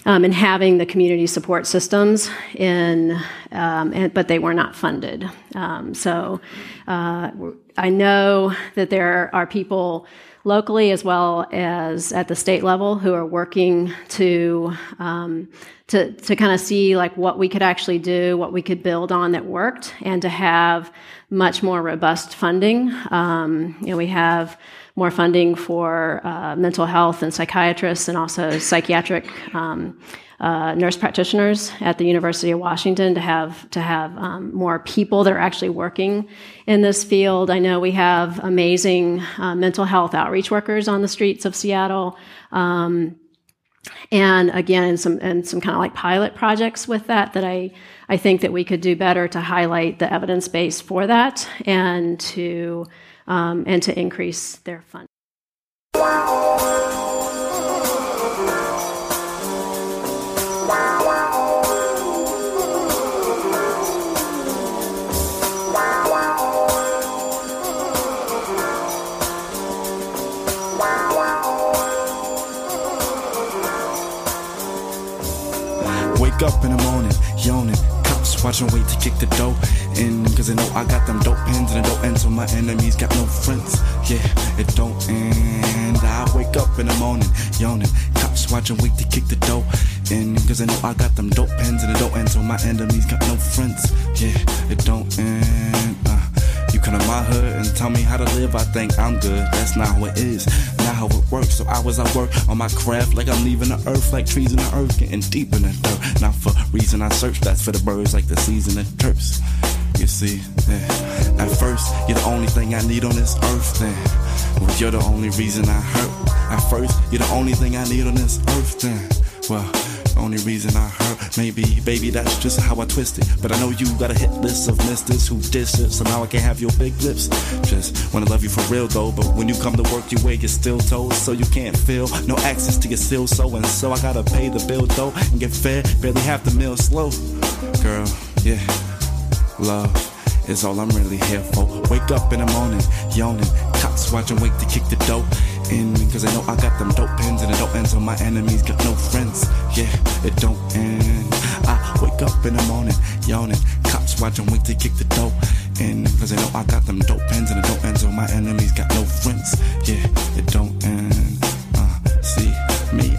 um, and having the community support systems in, um, and, but they were not funded. Um, so uh, I know that there are people locally as well as at the state level who are working to um, to to kind of see like what we could actually do, what we could build on that worked, and to have much more robust funding. Um, you know, we have more funding for uh, mental health and psychiatrists, and also psychiatric. Um, uh, nurse practitioners at the University of Washington to have to have um, more people that are actually working in this field. I know we have amazing uh, mental health outreach workers on the streets of Seattle. Um, and again, some and some kind of like pilot projects with that that I I think that we could do better to highlight the evidence base for that and to um, and to increase their funding. wake up in the morning, yawning. Cops watching, wait to kick the dope in. Cause they know I got them dope pins and it don't end. So my enemies got no friends. Yeah, it don't end. I wake up in the morning, yawning. Cops watching, wait to kick the dope in. Cause they know I got them dope pins and it don't end. So my enemies got no friends. Yeah, it don't end. You come to my hood and tell me how to live, I think I'm good. That's not how it is, not how it works. So I work on my craft like I'm leaving the earth, like trees in the earth, getting deep in the dirt. Not for reason I search, that's for the birds, like the season of terps. You see, yeah. at first, you're the only thing I need on this earth, then. Well, you're the only reason I hurt. At first, you're the only thing I need on this earth, then. Well, only reason I hurt, maybe, baby, that's just how I twist it. But I know you got a hit list of misters who diss it, so now I can't have your big lips. Just wanna love you for real though, but when you come to work, you wear your steel toes, so you can't feel no access to your seal, so and so I gotta pay the bill though and get fed, barely half the meal slow. Girl, yeah, love is all I'm really here for. Wake up in the morning, yawning, cops watching, wait to kick the dope in. me. Cause I know I got them dope pins and the dope ends, so my enemies got no friends. Yeah, it don't end. I wake up in the morning, yawning, cops watching, wait to kick the dope in. Cause I know I got them dope pins and the dope ends, so my enemies got no friends. Yeah, it don't end.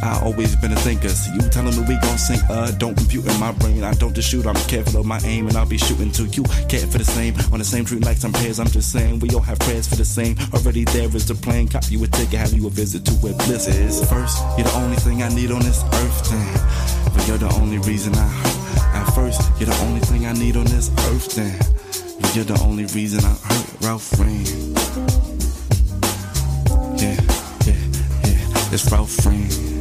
I always been a thinker. See you telling me we gon' sink, uh, don't compute in my brain. I don't just shoot, I'm careful of my aim, and I'll be shooting to you. Care for the same, on the same tree like some pairs. I'm just saying, we all have prayers for the same. Already there is the plane, cop you a ticket, have you a visit to where bliss is. First, you're the only thing I need on this earth, then. But you're the only reason I hurt. At first, you're the only thing I need on this earth, then. But you're the only reason I hurt, Ralph Reign. Yeah, yeah, yeah, it's Ralph Reign.